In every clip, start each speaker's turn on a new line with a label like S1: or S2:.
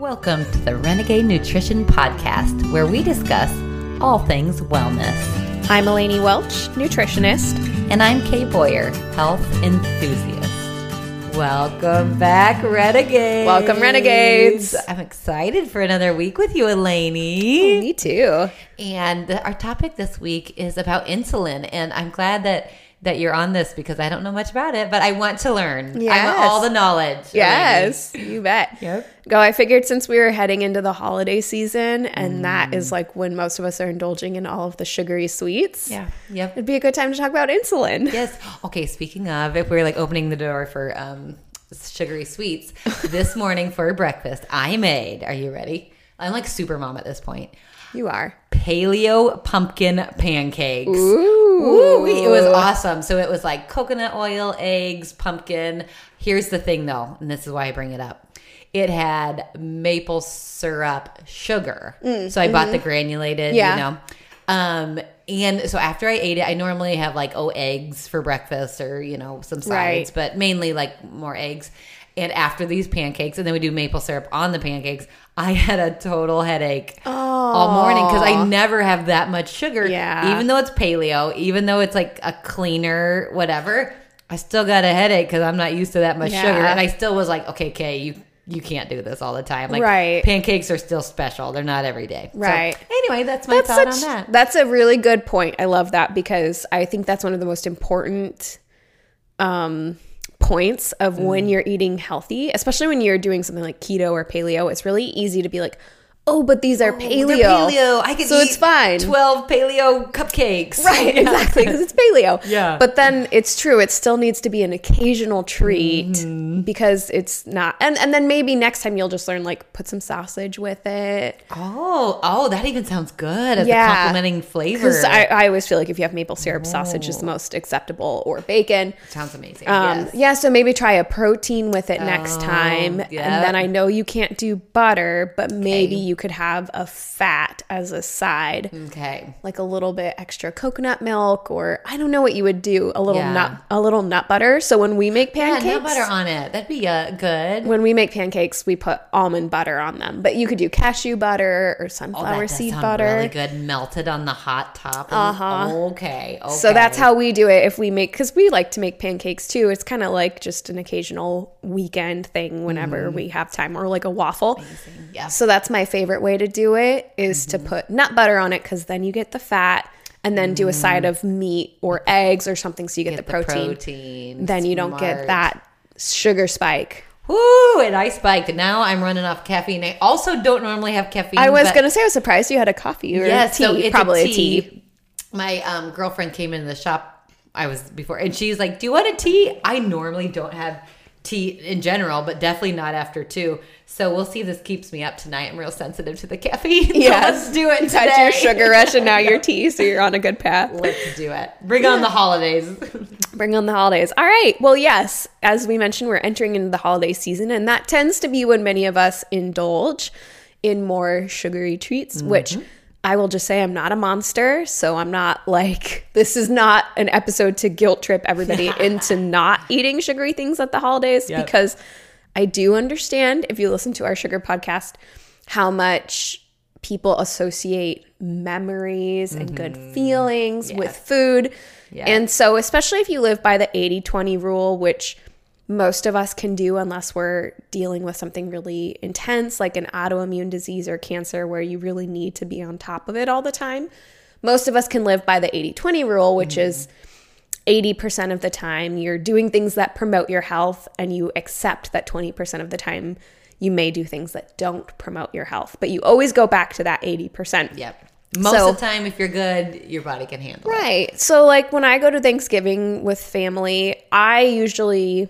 S1: Welcome to the Renegade Nutrition Podcast, where we discuss all things wellness.
S2: I'm Elanie Welch, nutritionist.
S1: And I'm Kay Boyer, health enthusiast. Welcome back, Renegades.
S2: Welcome, Renegades.
S1: I'm excited for another week with you, Elanie.
S2: Oh, me too.
S1: And our topic this week is about insulin. And I'm glad that that you're on this because I don't know much about it, but I want to learn. I
S2: Yes.
S1: want all the knowledge.
S2: Yes, you bet.
S1: Yep.
S2: Go. I figured since we were heading into the holiday season, and that is like when most of us are indulging in all of the sugary sweets.
S1: Yeah. Yep.
S2: It'd be a good time to talk about insulin.
S1: Yes. Okay. Speaking of, if we're like opening the door for um, sugary sweets, this morning for breakfast, I made. Are you ready? I'm like super mom at this point.
S2: You are.
S1: Paleo pumpkin pancakes.
S2: Ooh.
S1: Ooh, it was awesome. So it was like coconut oil, eggs, pumpkin. Here's the thing though, and this is why I bring it up. It had maple syrup sugar. so I bought the granulated,
S2: Mm, Yeah.
S1: you know. Um, and so after I ate it, I normally have like oh eggs for breakfast or you know some sides,
S2: Right.
S1: but mainly like more eggs. And after these pancakes, and then we do maple syrup on the pancakes, I had a total headache all morning because I never have that much sugar.
S2: Yeah.
S1: Even though it's paleo, even though it's like a cleaner, whatever, I still got a headache because I'm not used to that much
S2: Yeah.
S1: sugar. And I still was like, okay, Kay, you you can't do this all the time. Like
S2: Right.
S1: pancakes are still special. They're not every day. So,
S2: Right.
S1: anyway, that's my
S2: That's
S1: thought
S2: such,
S1: on that.
S2: That's a really good point. I love that because I think that's one of the most important um, points of when
S1: Mm.
S2: you're eating healthy, especially when you're doing something like keto or paleo. It's really easy to be like, oh, but these are paleo.
S1: Paleo. I can
S2: so
S1: eat
S2: it's fine.
S1: 12 paleo cupcakes.
S2: Right,
S1: Yeah.
S2: exactly, because it's paleo.
S1: Yeah.
S2: But then it's true, it still needs to be an occasional treat
S1: Mm-hmm.
S2: because it's not and, and then maybe next time you'll just learn like put some sausage with it.
S1: Oh, oh, that even sounds good as
S2: Yeah.
S1: a complementing flavor.
S2: Because I, I always feel like if you have maple syrup, sausage is the most acceptable or bacon.
S1: sounds amazing.
S2: Um,
S1: yes.
S2: Yeah, so maybe try a protein with it next
S1: Oh,
S2: time.
S1: yep.
S2: And then I know you can't do butter, but maybe you could have a fat as a side.
S1: Okay.
S2: Like a little bit extra coconut milk, or I don't know what you would do. A little
S1: Yeah.
S2: nut, a little nut butter. So when we make pancakes, Yeah,
S1: nut butter on it. That'd be uh, good.
S2: when we make pancakes, we put almond butter on them. But you could do cashew butter or
S1: Oh,
S2: sunflower
S1: does
S2: seed butter.
S1: really good. Melted on the hot top. Uh huh. Okay. Okay.
S2: So that's how we do it if we make because we like to make pancakes too. It's kind of like just an occasional weekend thing whenever we have time, or like a waffle.
S1: Yeah.
S2: So that's my favorite way to do it is to put nut butter on it because then you get the fat, and then do a side of meat or eggs or something so you get, the,
S1: the
S2: protein.
S1: protein.
S2: Then you don't get that sugar spike.
S1: Ooh, And I spiked. Now I'm running off caffeine. I also don't normally have caffeine.
S2: I was gonna say I was surprised you had a coffee or
S1: Yes,
S2: tea,
S1: so it's
S2: probably
S1: a
S2: a tea.
S1: tea. My um, girlfriend came into the shop. I was before, and she's like, "Do you want a tea?" I normally don't have tea in general, but definitely not after two. So we'll see if this keeps me up tonight. I'm real sensitive to the caffeine. So
S2: Yes.
S1: let's do it.
S2: Had your sugar rush and now your tea, so you're on a good path.
S1: Let's do it. Bring on the holidays.
S2: Bring on the holidays. All right. Well, yes, as we mentioned, we're entering into the holiday season, and that tends to be when many of us indulge in more sugary treats, which mm-hmm. I will just say I'm not a monster. So I'm not like, this is not an episode to guilt trip everybody into not eating sugary things at the holidays
S1: Yep.
S2: because I do understand if you listen to our sugar podcast how much people associate memories and good mm-hmm. feelings with food.
S1: Yeah.
S2: And so, especially if you live by the 80 20 rule, which most of us can do unless we're dealing with something really intense, like an autoimmune disease or cancer, where you really need to be on top of it all the time. Most of us can live by the 80 20 rule, which is 80% of the time you're doing things that promote your health, and you accept that 20% of the time you may do things that don't promote your health. But you always go back to that 80%.
S1: yep. Most
S2: So-
S1: of the time, if you're good, your body can handle it.
S2: Right. So, like when I go to Thanksgiving with family, I usually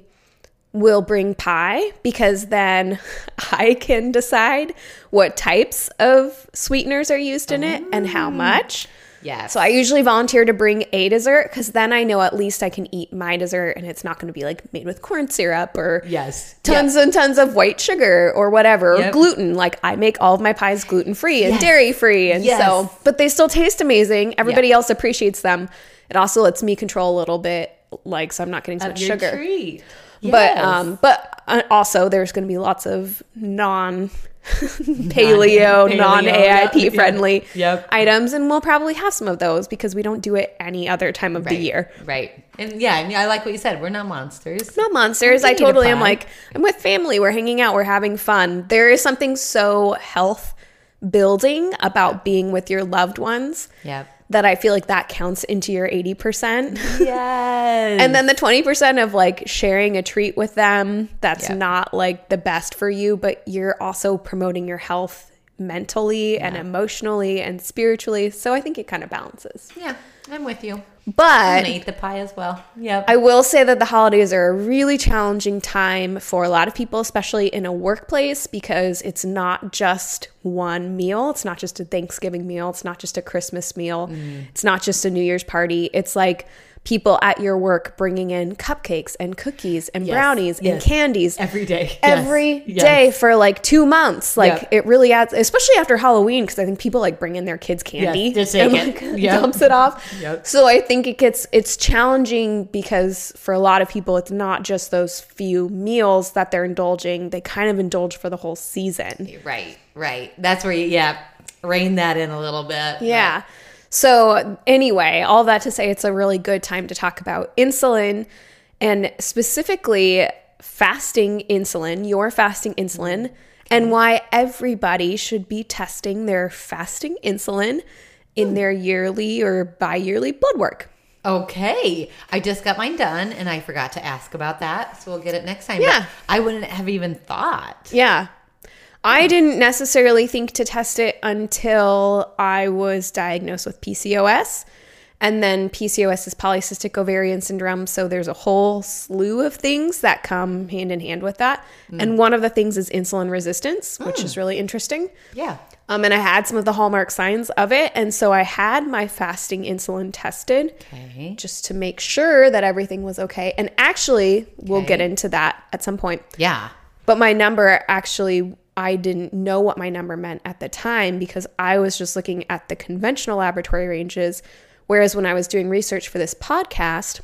S2: will bring pie because then I can decide what types of sweeteners are used in it and how mm. much.
S1: Yes.
S2: So I usually volunteer to bring a dessert because then I know at least I can eat my dessert and it's not going to be like made with corn syrup or
S1: Yes.
S2: tons and tons of white sugar or whatever or gluten. Like I make all of my pies gluten free and
S1: Yes.
S2: dairy free, and
S1: Yes.
S2: so but they still taste amazing. Everybody else appreciates them. It also lets me control a little bit, like so I'm not getting so much sugar.
S1: treat.
S2: But um, but uh, also there's going to be lots of non paleo, non
S1: yeah,
S2: AIP
S1: yeah.
S2: friendly
S1: Yep.
S2: items, and we'll probably have some of those because we don't do it any other time of the year.
S1: Right. And yeah, and I like what you said. We're not monsters.
S2: Not monsters. I totally am like, I'm with family. We're hanging out. We're having fun. There is something so health building about being with your loved ones
S1: Yep.
S2: That I feel like that counts into your 80%.
S1: Yes.
S2: and then the 20% of like sharing a treat with them that's
S1: Yeah.
S2: not like the best for you, but you're also promoting your health mentally and emotionally and spiritually. So I think it kind of balances.
S1: yeah, I'm with you. I'm
S2: But
S1: gonna eat the pie as well. Yep.
S2: I will say that the holidays are a really challenging time for a lot of people, especially in a workplace, because it's not just one meal. It's not just a Thanksgiving meal. It's not just a Christmas meal. Mm. It's not just a New Year's party. It's like people at your work bringing in cupcakes and cookies and
S1: Yes,
S2: brownies and
S1: yes.
S2: candies
S1: Every day.
S2: every
S1: Yes,
S2: day
S1: yes.
S2: for like two months. Like
S1: Yep.
S2: it really adds, especially after Halloween, because I think people like bring in their kids' candy
S1: take
S2: and
S1: it. Yep.
S2: dumps it off.
S1: Yep.
S2: So I think it gets it's challenging because for a lot of people, it's not just those few meals that they're indulging; they kind of indulge for the whole season.
S1: Right. Right. That's where you yeah rein that in a little bit.
S2: Yeah. So, anyway, all that to say, it's a really good time to talk about insulin and specifically fasting insulin, your fasting insulin, and why everybody should be testing their fasting insulin in hmm. their yearly or bi yearly blood work.
S1: Okay. I just got mine done and I forgot to ask about that. So we'll get it next time.
S2: Yeah.
S1: But I wouldn't have even thought.
S2: Yeah. I didn't necessarily think to test it until I was diagnosed with PCOS. And then PCOS is polycystic ovarian syndrome. So there's a whole slew of things that come hand in hand with that. And one of the things is insulin resistance, which is really interesting.
S1: Yeah.
S2: Um, and I had some of the hallmark signs of it. And so I had my fasting insulin tested
S1: Okay.
S2: just to make sure that everything was okay. And actually, we'll get into that at some point.
S1: Yeah.
S2: But my number actually, I didn't know what my number meant at the time because I was just looking at the conventional laboratory ranges. Whereas when I was doing research for this podcast,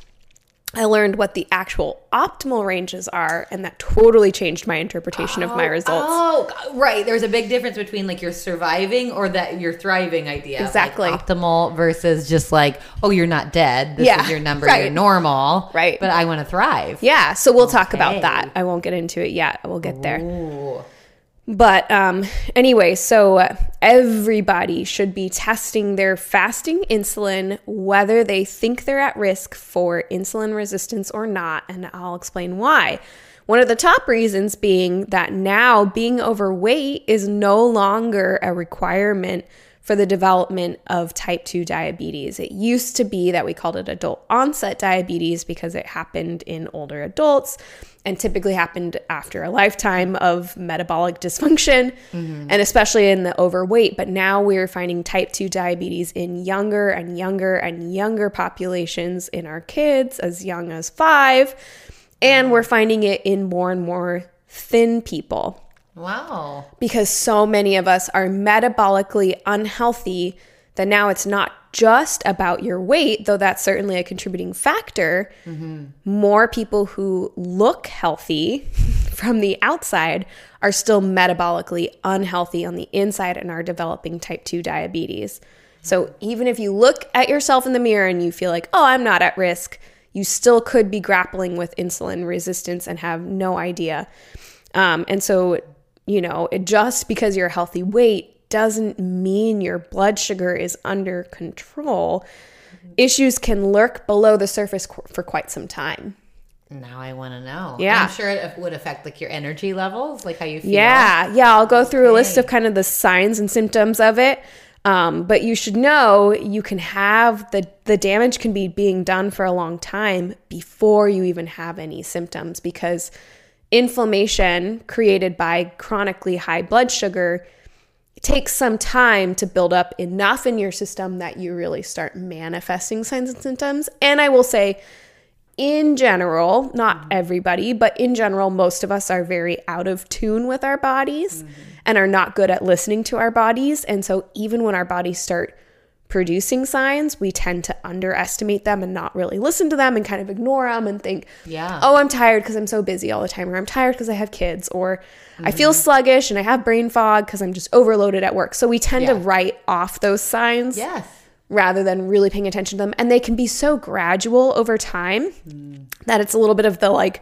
S2: I learned what the actual optimal ranges are, and that totally changed my interpretation of my oh, results.
S1: Oh, right. There's a big difference between like you're surviving or that you're thriving idea. Like,
S2: Exactly.
S1: optimal versus just like, oh, you're not dead. This
S2: Yeah,
S1: is your number.
S2: right.
S1: You're normal.
S2: Right.
S1: But I want to thrive.
S2: Yeah, so we'll talk about that. I won't get into it yet. We'll get there.
S1: Ooh.
S2: But um, anyway, so uh, everybody should be testing their fasting insulin, whether they think they're at risk for insulin resistance or not. And I'll explain why. One of the top reasons being that now being overweight is no longer a requirement for the development of type 2 diabetes. It used to be that we called it adult onset diabetes because it happened in older adults and typically happened after a lifetime of metabolic dysfunction mm-hmm. and especially in the overweight. But now we're finding type 2 diabetes in younger and younger and younger populations in our kids as young as five. And mm-hmm. we're finding it in more and more thin people
S1: Wow.
S2: because so many of us are metabolically unhealthy that now it's not just about your weight, though that's certainly a contributing factor. More people who look healthy from the outside are still metabolically unhealthy on the inside and are developing type 2 diabetes. So even if you look at yourself in the mirror and you feel like, oh, I'm not at risk, you still could be grappling with insulin resistance and have no idea. Um, and so, you know, just because you're a healthy weight doesn't mean your blood sugar is under control. Issues can lurk below the surface for quite some time.
S1: Now I want to know.
S2: Yeah.
S1: I'm sure it would affect like your energy levels, like how you feel.
S2: Yeah, yeah. I'll go through a list of kind of the signs and symptoms of it. Um, but you should know you can have the the damage can be being done for a long time before you even have any symptoms because inflammation created by chronically high blood sugar takes some time to build up enough in your system that you really start manifesting signs and symptoms. And I will say, in general, not mm-hmm. everybody, but in general, most of us are very out of tune with our bodies mm-hmm. and are not good at listening to our bodies. And so, even when our bodies start producing signs, we tend to underestimate them and not really listen to them and kind of ignore them and think,
S1: Yeah.
S2: oh, I'm tired because I'm so busy all the time, or I'm tired because I have kids, or I feel mm-hmm. sluggish and I have brain fog because I'm just overloaded at work. So we tend to write off those signs
S1: Yes.
S2: rather than really paying attention to them. And they can be so gradual over time mm. that it's a little bit of the like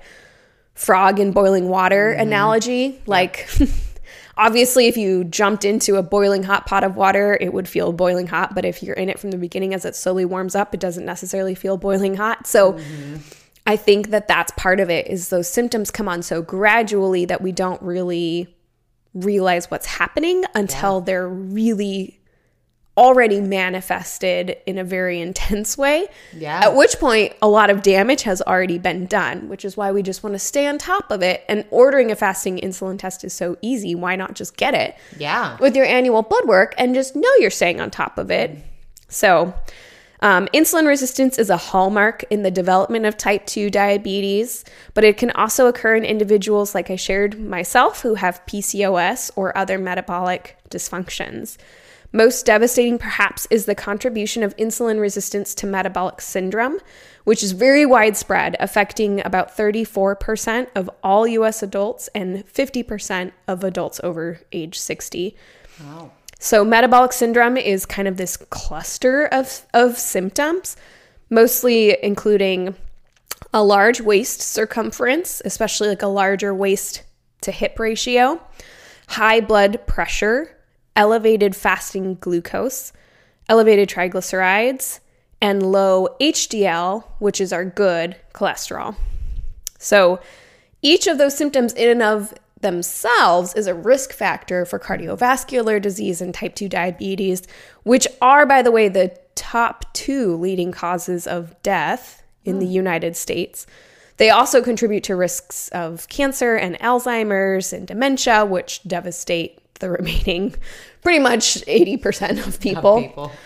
S2: frog in boiling water mm-hmm. analogy. Like, obviously, if you jumped into a boiling hot pot of water, it would feel boiling hot. But if you're in it from the beginning as it slowly warms up, it doesn't necessarily feel boiling hot. So, mm-hmm. I think that that's part of it is those symptoms come on so gradually that we don't really realize what's happening until they're really already manifested in a very intense way.
S1: Yeah.
S2: At which point a lot of damage has already been done, which is why we just want to stay on top of it. And ordering a fasting insulin test is so easy. Why not just get it
S1: Yeah.
S2: with your annual blood work and just know you're staying on top of it? So, um, insulin resistance is a hallmark in the development of type 2 diabetes, but it can also occur in individuals like I shared myself who have PCOS or other metabolic dysfunctions. Most devastating, perhaps, is the contribution of insulin resistance to metabolic syndrome, which is very widespread, affecting about 34% of all US adults and 50% of adults over age 60.
S1: Wow.
S2: So, metabolic syndrome is kind of this cluster of, of symptoms, mostly including a large waist circumference, especially like a larger waist to hip ratio, high blood pressure, elevated fasting glucose, elevated triglycerides, and low HDL, which is our good cholesterol. So, each of those symptoms, in and of themselves, is a risk factor for cardiovascular disease and type 2 diabetes, which are, by the way, the top two leading causes of death in the hmm. United States. They also contribute to risks of cancer and Alzheimer's and dementia, which devastate the remaining pretty much 80% of people.
S1: People.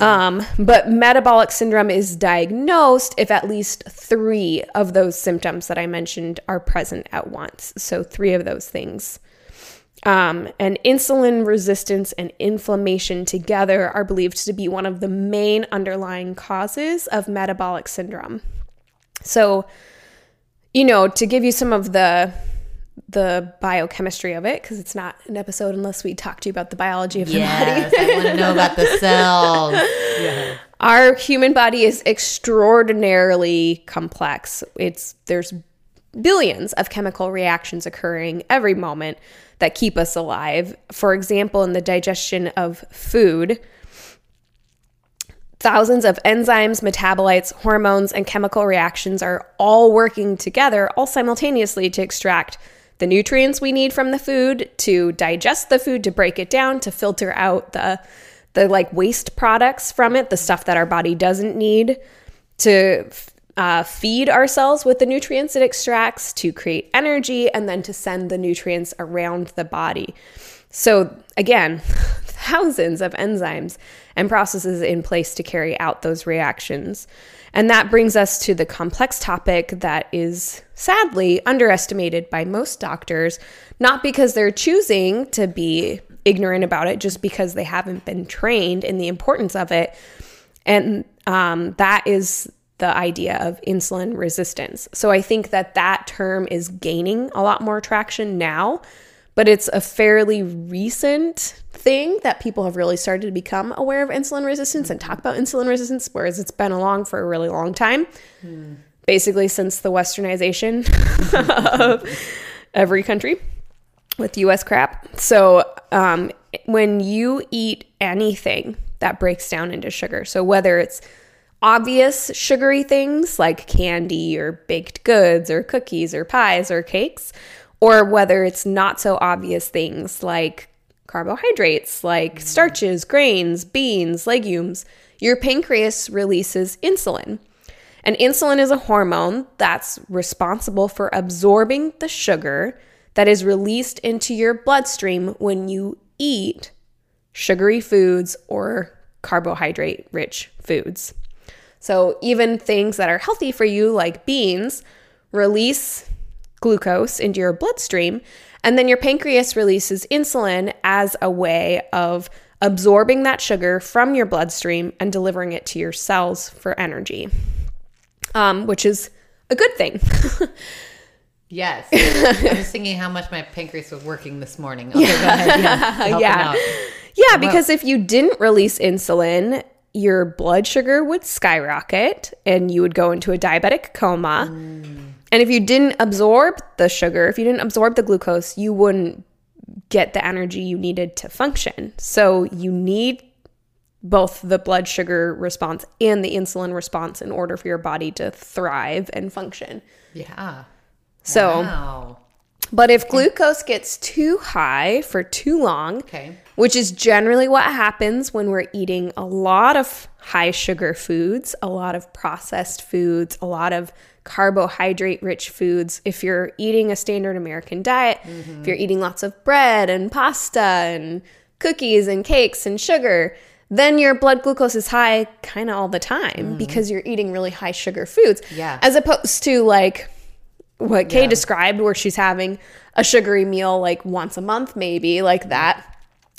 S2: Um, but metabolic syndrome is diagnosed if at least three of those symptoms that I mentioned are present at once. So, three of those things. Um, and insulin resistance and inflammation together are believed to be one of the main underlying causes of metabolic syndrome. So, you know, to give you some of the the biochemistry of it, because it's not an episode unless we talk to you about the biology of the body.
S1: Yes. I want to know about the cells. Yeah.
S2: Our human body is extraordinarily complex. It's there's billions of chemical reactions occurring every moment that keep us alive. For example, in the digestion of food, thousands of enzymes, metabolites, hormones, and chemical reactions are all working together all simultaneously to extract the nutrients we need from the food, to digest the food, to break it down, to filter out the the like waste products from it, the stuff that our body doesn't need, to uh, feed ourselves with the nutrients it extracts, to create energy, and then to send the nutrients around the body. So, again, thousands of enzymes and processes in place to carry out those reactions. And that brings us to the complex topic that is sadly underestimated by most doctors, not because they're choosing to be ignorant about it, just because they haven't been trained in the importance of it. And um, that is the idea of insulin resistance. So I think that that term is gaining a lot more traction now, but it's a fairly recent thing that people have really started to become aware of insulin resistance and talk about insulin resistance, whereas it's been along for a really long time. Basically, since the westernization of every country with US crap. So, um, when you eat anything that breaks down into sugar, so whether it's obvious sugary things like candy or baked goods or cookies or pies or cakes, or whether it's not so obvious things like carbohydrates, like mm. starches, grains, beans, legumes, your pancreas releases insulin. And insulin is a hormone that's responsible for absorbing the sugar that is released into your bloodstream when you eat sugary foods or carbohydrate rich foods. So, even things that are healthy for you, like beans, release glucose into your bloodstream, and then your pancreas releases insulin as a way of absorbing that sugar from your bloodstream and delivering it to your cells for energy, um, which is a good thing.
S1: Yes. I was thinking how much my pancreas was working this morning. Okay. Yeah.
S2: Yeah. Yeah, because if you didn't release insulin, your blood sugar would skyrocket and you would go into a diabetic coma. And if you didn't absorb the sugar, if you didn't absorb the glucose, you wouldn't get the energy you needed to function. So you need both the blood sugar response and the insulin response in order for your body to thrive and function.
S1: Yeah.
S2: So,
S1: Wow.
S2: but if glucose gets too high for too long,
S1: Okay.
S2: which is generally what happens when we're eating a lot of high sugar foods, a lot of processed foods, a lot of carbohydrate rich foods. If you're eating a standard American diet, if you're eating lots of bread and pasta and cookies and cakes and sugar, then your blood glucose is high kind of all the time because you're eating really high sugar foods.
S1: Yeah.
S2: As opposed to like what Kay described, where she's having a sugary meal like once a month, maybe like that,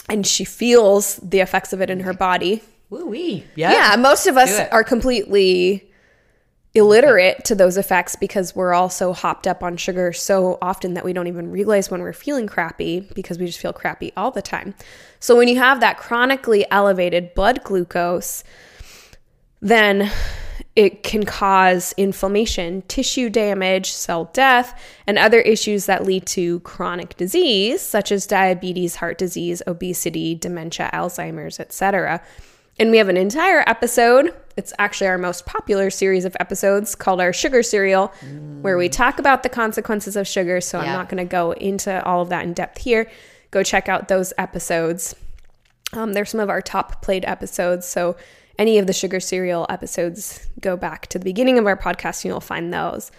S2: and she feels the effects of it in her body.
S1: Woo wee. Yeah.
S2: Yeah, most of us are completely illiterate to those effects because we're all so hopped up on sugar so often that we don't even realize when we're feeling crappy because we just feel crappy all the time. So when you have that chronically elevated blood glucose, then it can cause inflammation, tissue damage, cell death, and other issues that lead to chronic disease such as diabetes, heart disease, obesity, dementia, Alzheimer's, etc. And we have an entire episode. It's actually our most popular series of episodes called our sugar cereal, where we talk about the consequences of sugar. So I'm not going to go into all of that in depth here. Go check out those episodes. Um, they're some of our top played episodes. So any of the sugar cereal episodes, go back to the beginning of our podcast and you'll find those.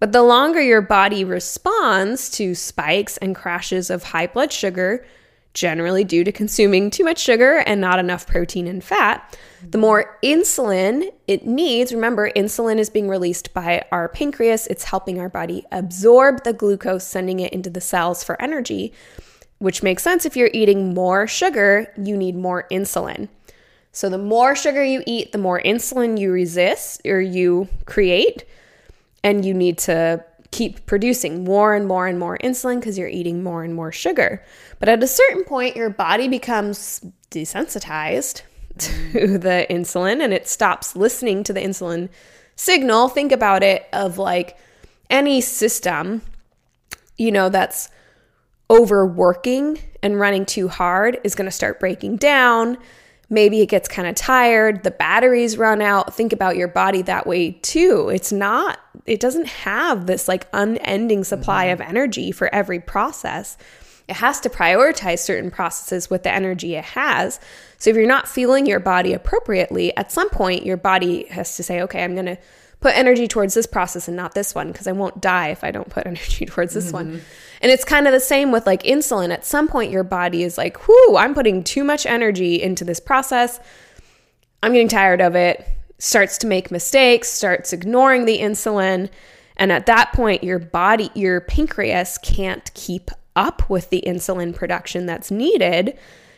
S2: But the longer your body responds to spikes and crashes of high blood sugar, generally due to consuming too much sugar and not enough protein and fat, the more insulin it needs. Remember, insulin is being released by our pancreas, it's helping our body absorb the glucose, sending it into the cells for energy, which makes sense if you're eating more sugar, you need more insulin. So the more sugar you eat, the more insulin you resist or you create, and you need to keep producing more and more and more insulin because you're eating more and more sugar. But at a certain point, your body becomes desensitized to mm. the insulin and it stops listening to the insulin signal. Think about it of like any system, you know, that's overworking and running too hard is going to start breaking down. Maybe it gets kind of tired, the batteries run out. Think about your body that way too. It's not, it doesn't have this like unending supply mm-hmm. of energy for every process. It has to prioritize certain processes with the energy it has. So if you're not feeling your body appropriately, at some point your body has to say, okay, I'm going to put energy towards this process and not this one because I won't die if I don't put energy towards this one. Mm-hmm. And it's kind of the same with like insulin. At some point, your body is like, whoo, I'm putting too much energy into this process. I'm getting tired of it. Starts to make mistakes, starts ignoring the insulin. And at that point, your body, your pancreas can't keep up with the insulin production that's needed.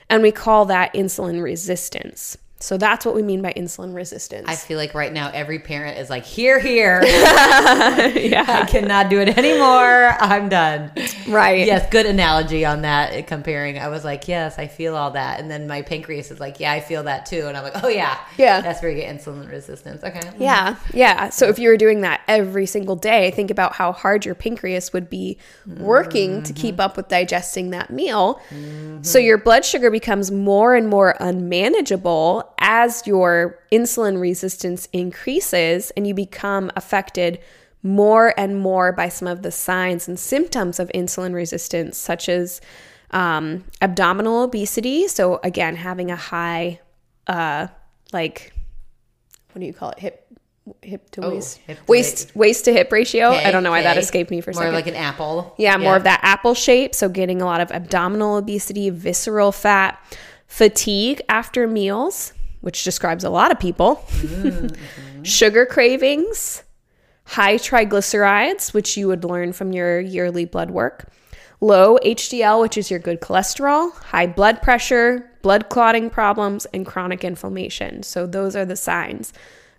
S2: And we call that insulin resistance. So that's what we mean by insulin resistance.
S1: I feel like right now every parent is like, here, here.
S2: yeah.
S1: I cannot do it anymore. I'm done.
S2: Right.
S1: Yes, good analogy on that. uh, Comparing, I was like, yes, I feel all that, and then my pancreas is like, yeah, I feel that too, and I'm like, oh yeah,
S2: Yeah.
S1: that's where you get insulin resistance. Okay, mm-hmm.
S2: Yeah, yeah. So if you were doing that every single day, think about how hard your pancreas would be working to mm-hmm. keep up with digesting that meal. Mm-hmm. So your blood sugar becomes more and more unmanageable as your insulin resistance increases and you become affected more and more by some of the signs and symptoms of insulin resistance, such as um, abdominal obesity. So, again, having a high, uh, like, what do you call it? Hip, hip to
S1: Oh,
S2: waist,
S1: hip to
S2: waist, waist to hip ratio. I don't know why that escaped me for a
S1: More
S2: second.
S1: like an apple.
S2: Yeah, more of that apple shape. So getting a lot of abdominal obesity, visceral fat, fatigue after meals, which describes a lot of people, sugar cravings, high triglycerides, which you would learn from your yearly blood work, low HDL, which is your good cholesterol, high blood pressure, blood clotting problems, and chronic inflammation. So, those are the signs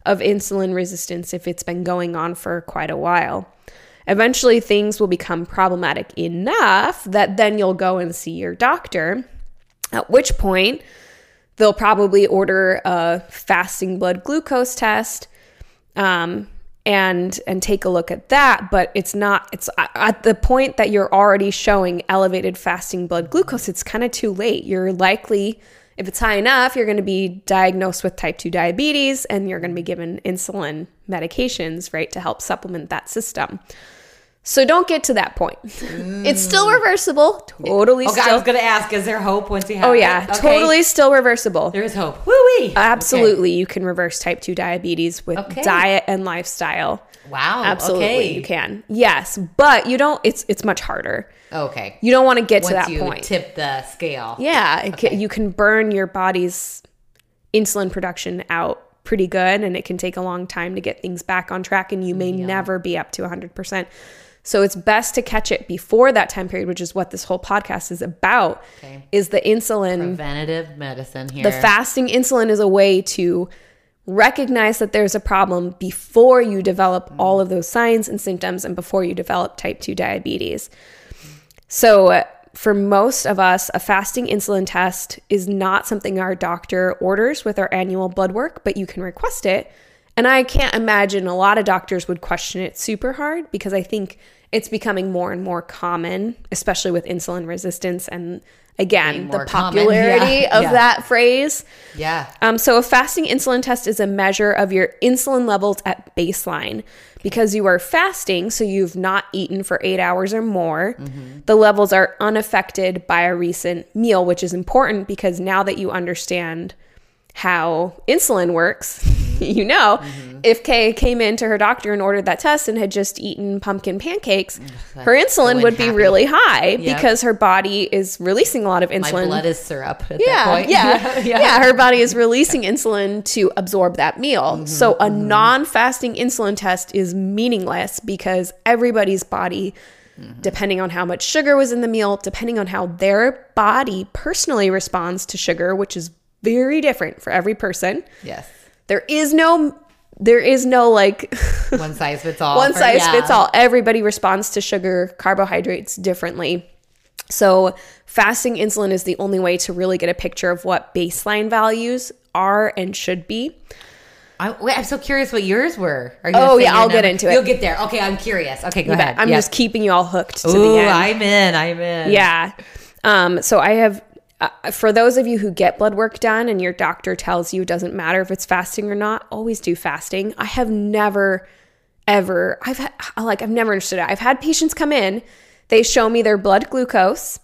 S2: of insulin resistance if it's been going on for quite a while. Eventually, things will become problematic enough that then you'll go and see your doctor, at which point, they'll probably order a fasting blood glucose test. Um, and and take a look at that but it's not it's at the point that you're already showing elevated fasting blood glucose it's kind of too late you're likely if it's high enough you're going to be diagnosed with type 2 diabetes and you're going to be given insulin medications right to help supplement that system so don't get to that point. Mm. It's still reversible. Totally
S1: okay,
S2: still.
S1: I was going to ask, is there hope once you have
S2: Oh, yeah.
S1: it? Okay.
S2: Totally still reversible.
S1: There is hope. Woo wee.
S2: Absolutely. Okay. You can reverse type 2 diabetes with okay. diet and lifestyle.
S1: Wow.
S2: Absolutely. You can. Yes. But you don't, it's it's much harder.
S1: Okay.
S2: You don't want to get
S1: once
S2: to that
S1: you
S2: point.
S1: Tip the scale.
S2: Yeah. Can, you can burn your body's insulin production out pretty good and it can take a long time to get things back on track and you may yeah. never be up to 100%. So it's best to catch it before that time period, which is what this whole podcast is about. Okay. Is the insulin
S1: preventative medicine here?
S2: The fasting insulin is a way to recognize that there's a problem before you develop mm. all of those signs and symptoms and before you develop type 2 diabetes. So uh, for most of us, a fasting insulin test is not something our doctor orders with our annual blood work, but you can request it. And I can't imagine a lot of doctors would question it super hard because I think it's becoming more and more common, especially with insulin resistance and again the popularity yeah. of yeah. that phrase.
S1: Yeah.
S2: Um, so a fasting insulin test is a measure of your insulin levels at baseline. Because you are fasting, so you've not eaten for eight hours or more, mm-hmm. the levels are unaffected by a recent meal, which is important because now that you understand how insulin works, you know, mm-hmm. If Kay came in to her doctor and ordered that test and had just eaten pumpkin pancakes, her insulin would be really high yep. because her body is releasing a lot of insulin. My
S1: blood is syrup
S2: yeah, Yeah, yeah, yeah. Her body is releasing insulin to absorb that meal. Mm-hmm, so a mm-hmm. non-fasting insulin test is meaningless because everybody's body Mm-hmm. depending on how much sugar was in the meal, depending on how their body personally responds to sugar, which is very different for every person.
S1: Yes.
S2: There is no there is no like
S1: one size fits all.
S2: one size yeah. fits all. Everybody responds to sugar, carbohydrates differently. So, fasting insulin is the only way to really get a picture of what baseline values are and should be.
S1: I, am so curious what yours were.
S2: oh yeah, I'll number? get into it.
S1: You'll get there. Okay, I'm curious. Okay, go ahead.
S2: I'm just keeping you all hooked to
S1: Ooh,
S2: the end.
S1: I'm in. I'm in.
S2: Yeah. Um, so I have uh, for those of you who get blood work done and your doctor tells you it doesn't matter if it's fasting or not, always do fasting. I have never, ever, I've had, like, I've never understood it. I've had patients come in, they show me their blood glucose,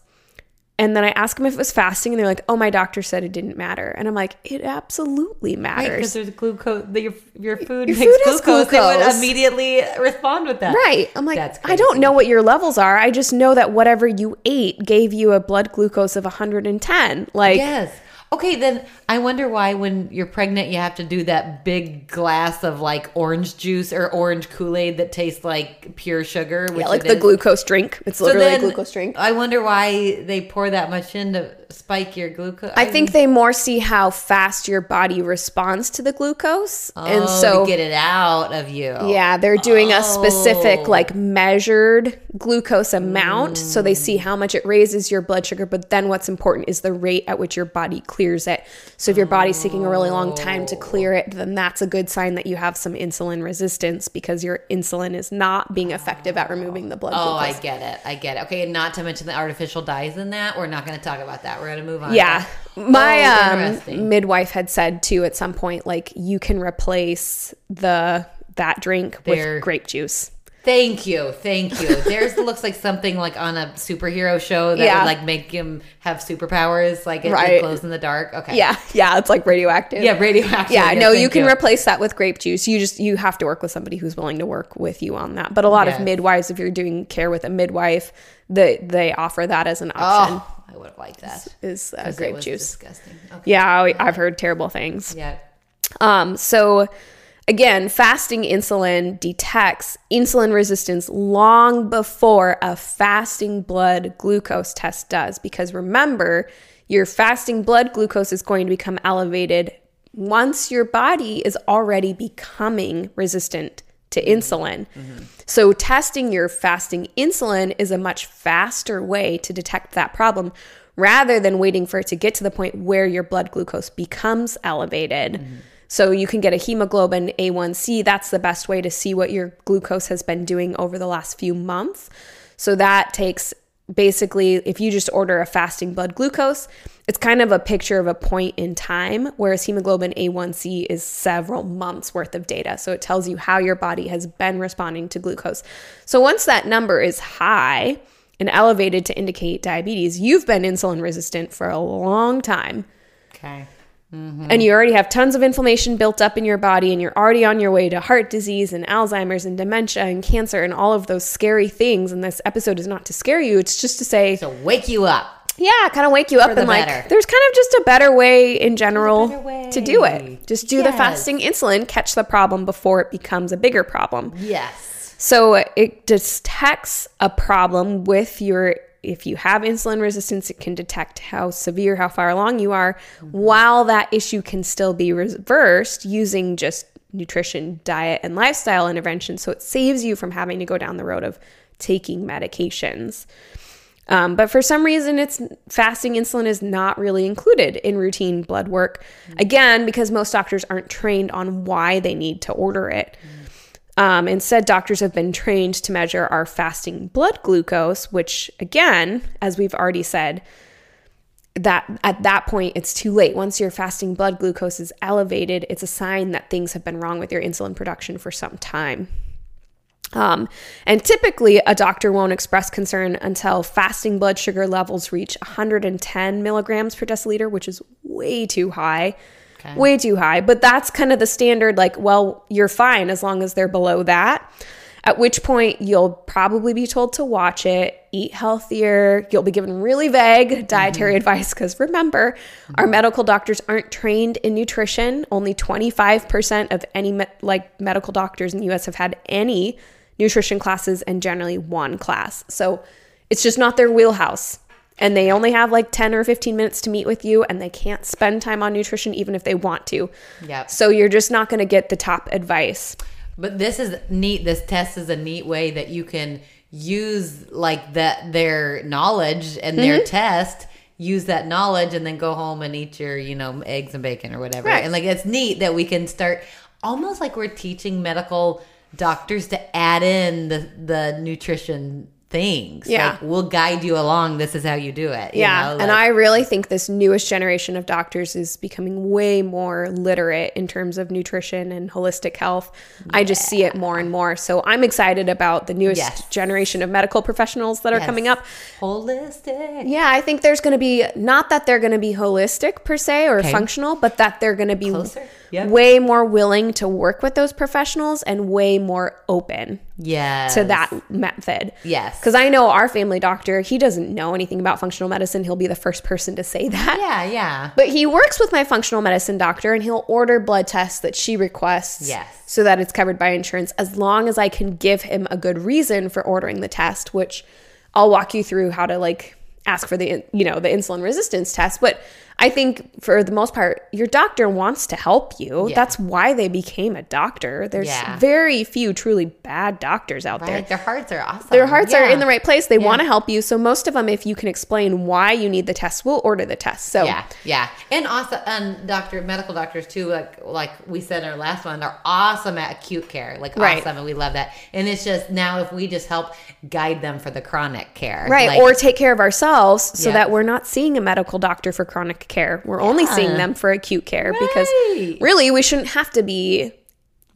S2: and then I ask them if it was fasting, and they're like, "Oh, my doctor said it didn't matter." And I'm like, "It absolutely matters
S1: because there's glucose. Your your food your makes food glucose. glucose. They would immediately respond with that,
S2: right?" I'm like, That's "I don't know what your levels are. I just know that whatever you ate gave you a blood glucose of 110." Like,
S1: yes, Okay, then I wonder why when you're pregnant you have to do that big glass of like orange juice or orange Kool Aid that tastes like pure sugar.
S2: yeah, like the is. glucose drink. It's literally so a glucose drink.
S1: I wonder why they pour that much in to spike your glucose.
S2: I, I think they more see how fast your body responds to the glucose,
S1: oh,
S2: and so
S1: get it out of you.
S2: Yeah, they're doing oh. a specific like measured glucose amount, mm. so they see how much it raises your blood sugar. But then what's important is the rate at which your body clears clears it. So if your body's taking a really long time to clear it, then that's a good sign that you have some insulin resistance because your insulin is not being effective at removing the blood
S1: oh,
S2: glucose.
S1: I get it. I get it. Okay, and not to mention the artificial dyes in that. We're not going to talk about that. We're to move on.
S2: Yeah. My oh, um, midwife had said too at some point, like you can replace the that drink with grape juice.
S1: Thank you, thank you. There's looks like something like on a superhero show that yeah. would like make him have superpowers, like it, right. glows in the dark. Okay.
S2: Yeah, yeah, it's like radioactive.
S1: Yeah, radioactive.
S2: Yeah, no, you can you. replace that with grape juice. You just you have to work with somebody who's willing to work with you on that. But a lot yes. of midwives, if you're doing care with a midwife, they they offer that as an option.
S1: Oh, I would have liked that.
S2: Is uh, grape juice
S1: disgusting?
S2: Okay. Yeah, I, I've heard terrible things.
S1: Yeah.
S2: Um. So Again, fasting insulin detects insulin resistance long before a fasting blood glucose test does. Because remember, your fasting blood glucose is going to become elevated once your body is already becoming resistant to insulin. Mm-hmm. So, testing your fasting insulin is a much faster way to detect that problem rather than waiting for it to get to the point where your blood glucose becomes elevated. Mm-hmm. So you can get a hemoglobin A1C. That's the best way to see what your glucose has been doing over the last few months. So that takes basically, if you just order a fasting blood glucose, it's kind of a picture of a point in time, whereas hemoglobin A1C is several months worth of data. So it tells you how your body has been responding to glucose. So once that number is high and elevated to indicate diabetes, you've been insulin resistant for a long time.
S1: Okay.
S2: Mm-hmm. And you already have tons of inflammation built up in your body, and you're already on your way to heart disease and Alzheimer's and dementia and cancer and all of those scary things. And this episode is not to scare you, it's just to say,
S1: to wake you up.
S2: Yeah, kind of wake you up and like, better. there's kind of just a better way in general way. to do it. Just do yes. the fasting insulin, catch the problem before it becomes a bigger problem.
S1: Yes.
S2: So it detects a problem with your if you have insulin resistance, it can detect how severe, how far along you are, while that issue can still be reversed using just nutrition, diet, and lifestyle intervention. So it saves you from having to go down the road of taking medications. Um, but for some reason, it's fasting insulin is not really included in routine blood work. Mm-hmm. Again, because most doctors aren't trained on why they need to order it. Um, instead, doctors have been trained to measure our fasting blood glucose, which, again, as we've already said, that at that point it's too late. Once your fasting blood glucose is elevated, it's a sign that things have been wrong with your insulin production for some time. Um, and typically, a doctor won't express concern until fasting blood sugar levels reach 110 milligrams per deciliter, which is way too high. Okay. Way too high. But that's kind of the standard, like, well, you're fine as long as they're below that. At which point, you'll probably be told to watch it, eat healthier. You'll be given really vague dietary mm-hmm. advice because remember, mm-hmm. our medical doctors aren't trained in nutrition. Only 25% of any me- like medical doctors in the US have had any nutrition classes and generally one class. So it's just not their wheelhouse and they only have like 10 or 15 minutes to meet with you and they can't spend time on nutrition even if they want to.
S1: Yeah.
S2: So you're just not going to get the top advice.
S1: But this is neat. This test is a neat way that you can use like that their knowledge and their mm-hmm. test use that knowledge and then go home and eat your you know eggs and bacon or whatever right. and like it's neat that we can start almost like we're teaching medical doctors to add in the the nutrition things.
S2: Yeah.
S1: Like, we'll guide you along. This is how you do it.
S2: yeah.
S1: Know? Like,
S2: and I really think this newest generation of doctors is becoming way more literate in terms of nutrition and holistic health. Yeah. I just see it more and more. So I'm excited about the newest yes. generation of medical professionals that are yes. coming up.
S1: Holistic.
S2: Yeah. I think there's going to be, not that they're going to be holistic per se or okay. functional, but that they're going to be. Closer yep. way more willing to work with those professionals and way more open
S1: yes.
S2: to that method.
S1: Yes.
S2: Because I know our family doctor, he doesn't know anything about functional medicine. He'll be the first person to say that.
S1: Yeah, yeah.
S2: But he works with my functional medicine doctor and he'll order blood tests that she requests.
S1: Yes.
S2: So that it's covered by insurance as long as I can give him a good reason for ordering the test, which I'll walk you through how to like ask for the you know the insulin resistance test but I think for the most part, your doctor wants to help you. Yeah. That's why they became a doctor. There's yeah. very few truly bad doctors out right. there.
S1: Their hearts are awesome.
S2: Their hearts yeah. are in the right place. They want to help you. So most of them, if you can explain why you need the test, will order the test. So
S1: yeah, yeah, and also and doctor medical doctors too. Like like we said in our last one, they're awesome at acute care. Like right. awesome, and we love that. And it's just now if we just help guide them for the chronic care,
S2: right,
S1: like,
S2: or take care of ourselves so that we're not seeing a medical doctor for chronic care. We're yeah. only seeing them for acute care right. because really we shouldn't have to be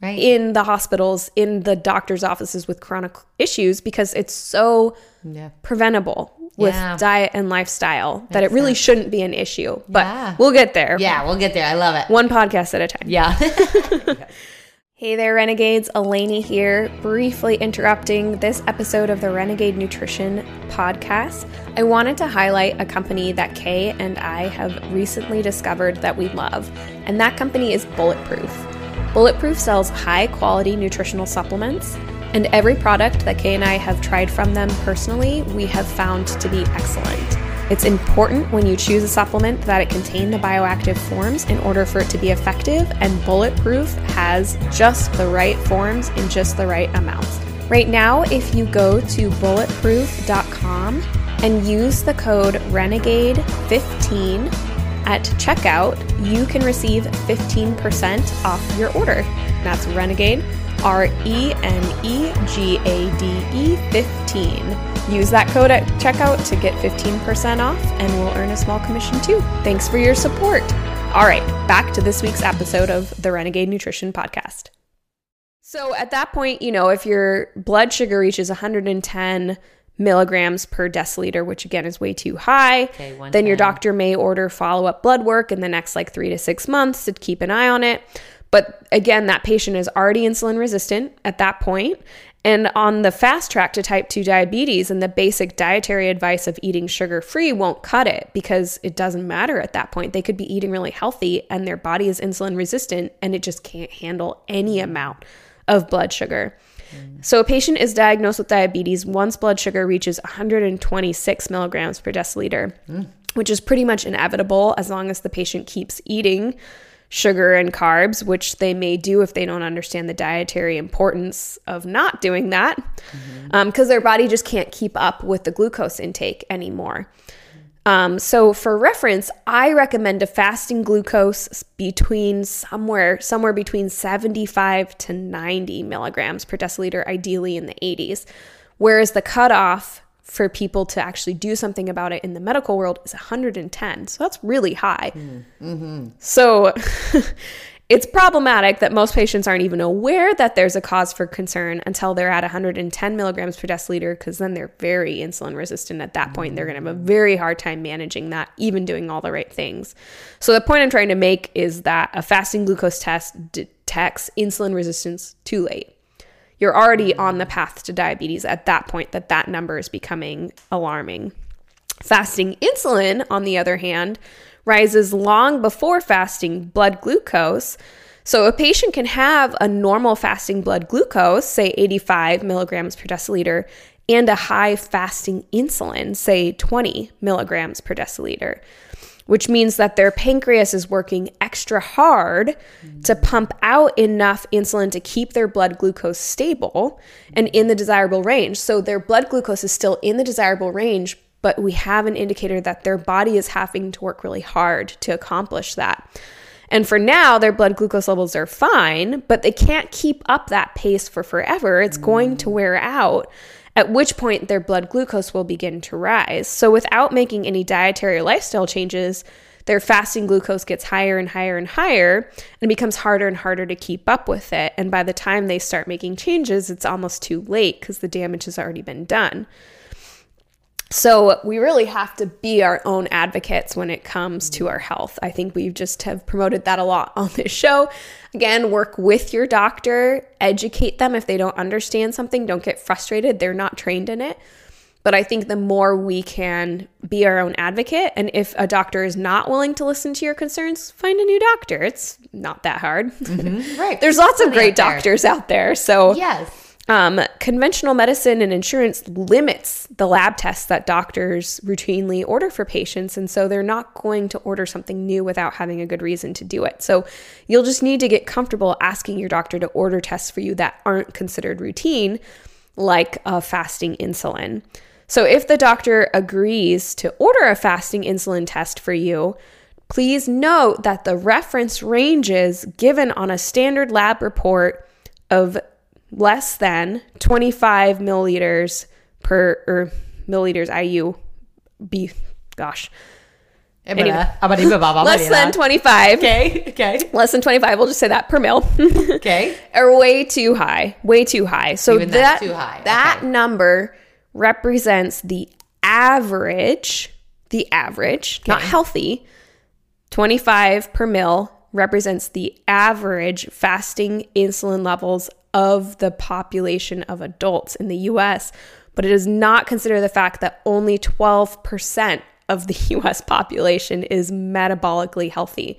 S2: right. in the hospitals, in the doctor's offices with chronic issues because it's so yeah. preventable with yeah. diet and lifestyle Makes that it really sense. shouldn't be an issue. But we'll get there.
S1: Yeah, we'll get there. I love it.
S2: One podcast at a time.
S1: Yeah.
S2: Hey there, Renegades. Elanie here, briefly interrupting this episode of the Renegade Nutrition podcast. I wanted to highlight a company that Kay and I have recently discovered that we love, and that company is Bulletproof. Bulletproof sells high quality nutritional supplements, and every product that Kay and I have tried from them personally, we have found to be excellent. It's important when you choose a supplement that it contain the bioactive forms in order for it to be effective, and Bulletproof has just the right forms in just the right amounts. Right now, if you go to bulletproof.com and use the code Renegade15 at checkout, you can receive 15% off your order. That's Renegade, R E N E G A D E 15. Use that code at checkout to get 15% off, and we'll earn a small commission too. Thanks for your support. All right, back to this week's episode of the Renegade Nutrition Podcast. So at that point, you know, if your blood sugar reaches 110 milligrams per deciliter, which again is way too high,
S1: Okay,
S2: then your doctor may order follow up blood work in the next like three to six months to keep an eye on it. But again, that patient is already insulin resistant at that point and on the fast track to type 2 diabetes and the basic dietary advice of eating sugar free won't cut it because it doesn't matter at that point. They could be eating really healthy and their body is insulin resistant and it just can't handle any mm. amount of blood sugar. Mm. So, a patient is diagnosed with diabetes once blood sugar reaches 126 milligrams per deciliter, mm. which is pretty much inevitable as long as the patient keeps eating sugar and carbs, which they may do if they don't understand the dietary importance of not doing that, because their body just can't keep up with the glucose intake anymore. Um, so for reference, I recommend a fasting glucose between somewhere somewhere between 75 to 90 milligrams per deciliter, ideally in the 80s. Whereas the cutoff for people to actually do something about it in the medical world is 110. So that's really high. So it's problematic that most patients aren't even aware that there's a cause for concern until they're at 110 milligrams per deciliter, because then they're very insulin resistant at that point. They're going to have a very hard time managing that, even doing all the right things. So the point I'm trying to make is that a fasting glucose test detects insulin resistance too late you're already on the path to diabetes at that point that that number is becoming alarming. Fasting insulin, on the other hand, rises long before fasting blood glucose. So a patient can have a normal fasting blood glucose, say 85 milligrams per deciliter, and a high fasting insulin, say 20 milligrams per deciliter which means that their pancreas is working extra hard to pump out enough insulin to keep their blood glucose stable and in the desirable range. So their blood glucose is still in the desirable range, but we have an indicator that their body is having to work really hard to accomplish that. And for now, their blood glucose levels are fine, but they can't keep up that pace for forever. It's going to wear out at which point their blood glucose will begin to rise. So, without making any dietary or lifestyle changes, their fasting glucose gets higher and higher and higher, and it becomes harder and harder to keep up with it. And by the time they start making changes, it's almost too late because the damage has already been done. So we really have to be our own advocates when it comes to our health. I think we just have promoted that a lot on this show. Again, work with your doctor, educate them if they don't understand something, don't get frustrated, they're not trained in it. But I think the more we can be our own advocate, and if a doctor is not willing to listen to your concerns, find a new doctor. It's not that hard.
S1: Right.
S2: There's lots of great doctors out there. So
S1: Yes.
S2: Um, conventional medicine and insurance limits the lab tests that doctors routinely order for patients. And so they're not going to order something new without having a good reason to do it. So you'll just need to get comfortable asking your doctor to order tests for you that aren't considered routine, like a fasting insulin. So if the doctor agrees to order a fasting insulin test for you, please note that the reference ranges given on a standard lab report of less than 25 milliliters per or milliliters IU B gosh eh, Anyway. Ah, less than 25
S1: Okay. Okay.
S2: less than 25 we'll just say that per mil
S1: Okay.
S2: are way too high way too high so
S1: Even
S2: that
S1: that's too high.
S2: that
S1: Okay.
S2: number represents the average the average not healthy 25 per mil represents the average fasting insulin levels of the population of adults in the US, but it does not consider the fact that only 12% of the US population is metabolically healthy.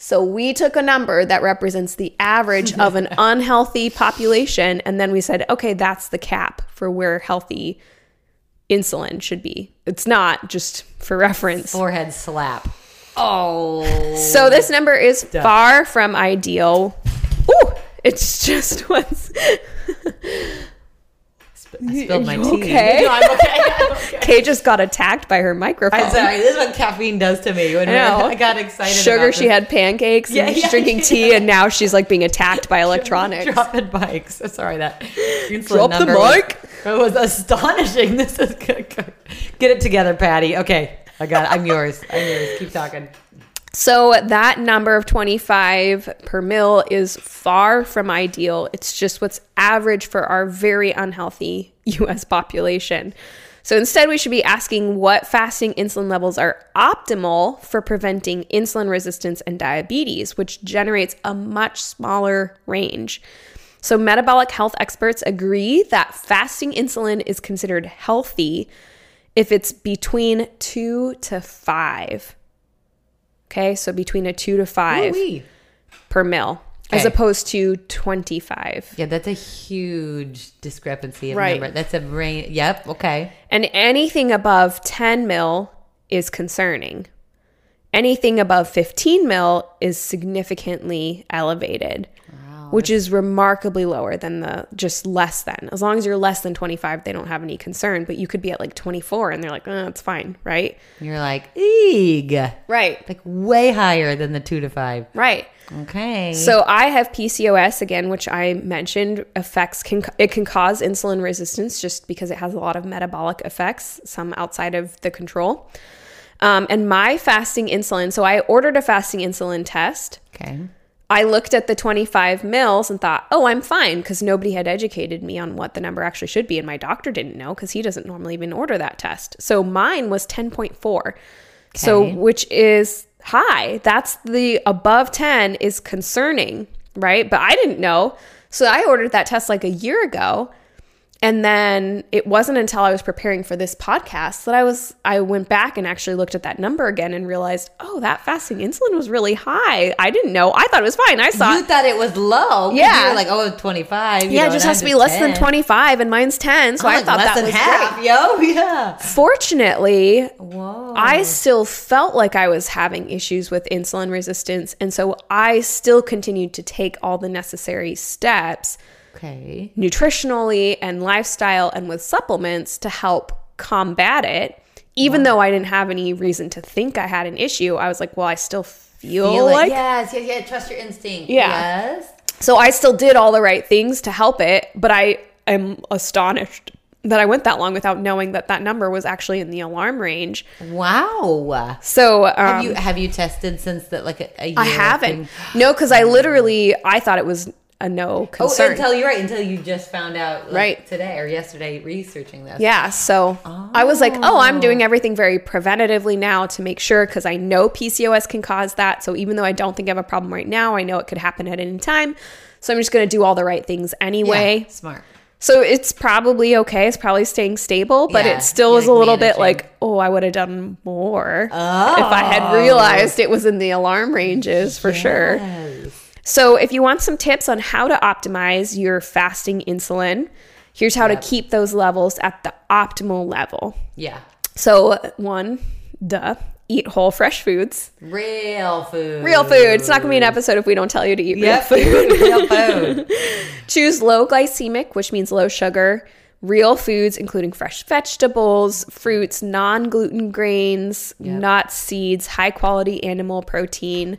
S2: So we took a number that represents the average of an unhealthy population, and then we said, okay, that's the cap for where healthy insulin should be. It's not just for reference.
S1: Forehead slap. Oh. oh.
S2: So this number is far from ideal. Ooh, it's just what's
S1: I spilled my tea.
S2: okay?
S1: No, I'm okay. I'm okay.
S2: Kay just got attacked by her microphone.
S1: I'm sorry. This is what caffeine does to me. When
S2: I know.
S1: I got excited.
S2: Sugar,
S1: about
S2: she had pancakes
S1: Yeah,
S2: and she's
S1: yeah,
S2: drinking tea, and now she's like being attacked by electronics.
S1: dropping bikes. Sorry that insulin
S2: Drop the
S1: number was-
S2: mic.
S1: it was astonishing. This is good. good. Get it together, Patty. Okay, I got it. I'm yours. I'm yours. Keep talking.
S2: So that number of 25 per mil is far from ideal. It's just what's average for our very unhealthy US population. So instead, we should be asking what fasting insulin levels are optimal for preventing insulin resistance and diabetes, which generates a much smaller range. So, metabolic health experts agree that fasting insulin is considered healthy if it's between two to five. Okay, so between a two to five
S1: Ooh-wee.
S2: per mil, as opposed to 25.
S1: Yeah, that's a huge discrepancy of
S2: Right.
S1: number. That's a brain. Yep. Okay.
S2: And anything above 10 mil is concerning. Anything above 15 mil is significantly elevated, which is remarkably lower than the just less than. As long as you're less than 25, they don't have any concern, but you could be at like 24 and they're like, oh, it's fine, right?
S1: You're like, eeg.
S2: Right,
S1: Like way higher than the two to five.
S2: right.
S1: Okay.
S2: So I have PCOS again, which I mentioned affects can it can cause insulin resistance just because it has a lot of metabolic effects, some outside of the control. Um, and my fasting insulin, so I ordered a fasting insulin test.
S1: okay.
S2: I looked at the 25 mils and thought, oh, I'm fine because nobody had educated me on what the number actually should be. And my doctor didn't know because he doesn't normally even order that test. So mine was 10.4. So, which is high. That's the above 10 is concerning, right? But I didn't know. So I ordered that test like a year ago. And then it wasn't until I was preparing for this podcast that I was I went back and actually looked at that number again and realized, oh, that fasting insulin was really high. I didn't know. I thought it was fine. I saw
S1: You thought it was low.
S2: Yeah.
S1: You were like, oh, 25.
S2: yeah,
S1: know,
S2: it just has to be less than 25 and mine's 10. So
S1: I'm
S2: I
S1: like,
S2: thought that was
S1: half,
S2: great.
S1: yo. Yeah.
S2: Fortunately,
S1: Whoa.
S2: I still felt like I was having issues with insulin resistance. And so I still continued to take all the necessary steps
S1: Okay.
S2: nutritionally and lifestyle and with supplements to help combat it. Even though I didn't have any reason to think I had an issue, I was like, well, I still feel,
S1: Feel
S2: like.
S1: it. yes, yes, yes. Trust your instinct.
S2: Yeah.
S1: Yes.
S2: So I still did all the right things to help it, but I am astonished that I went that long without knowing that that number was actually in the alarm range.
S1: Wow.
S2: So um,
S1: Have you have you tested since that like a, a year?
S2: I haven't. No, because I literally I thought it was a no
S1: oh,
S2: concern.
S1: Oh, until you're right. Until you just found out, like,
S2: Right.
S1: today or yesterday, researching this.
S2: Yeah, so I was like, oh, I'm doing oh. everything very preventatively now to make sure because I know PCOS can cause that. So even though I don't think I have a problem right now, I know it could happen at any time. So I'm just going to do all the right things
S1: Yeah,
S2: anyway.
S1: smart.
S2: So it's probably okay. It's probably staying stable, but
S1: Yeah,
S2: it still is a
S1: like,
S2: little bit like, oh, I would have done more
S1: Oh,
S2: if I had oh. realized it was in the alarm ranges for sure. So, if you want some tips on how to optimize your fasting insulin, here's how
S1: Yep.
S2: to keep those levels at the optimal level.
S1: Yeah.
S2: So, one, duh, eat whole fresh foods.
S1: Real food.
S2: Real food. It's not going to be an episode if we don't tell you to eat
S1: Yep.
S2: real food.
S1: Real food.
S2: Choose low glycemic, which means low sugar, real foods, including fresh vegetables, fruits, non gluten grains, nuts, seeds, high quality animal protein.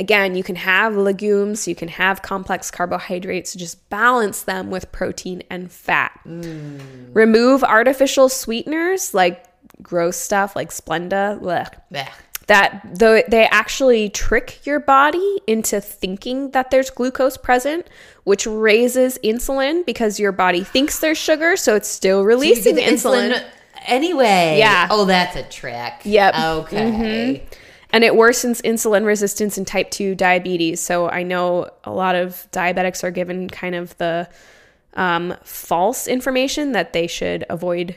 S2: Again, you can have legumes, you can have complex carbohydrates, just balance them with protein and fat. Remove artificial sweeteners like gross stuff like Splenda. Blech
S1: Blech.
S2: that though they actually trick your body into thinking that there's glucose present, which raises insulin because your body thinks there's sugar, so it's still releasing
S1: get the
S2: insulin.
S1: anyway.
S2: Yeah.
S1: Oh, that's a trick.
S2: Yep. Mm-hmm. And it worsens insulin resistance in type 2 diabetes. So I know a lot of diabetics are given kind of the um, false information that they should avoid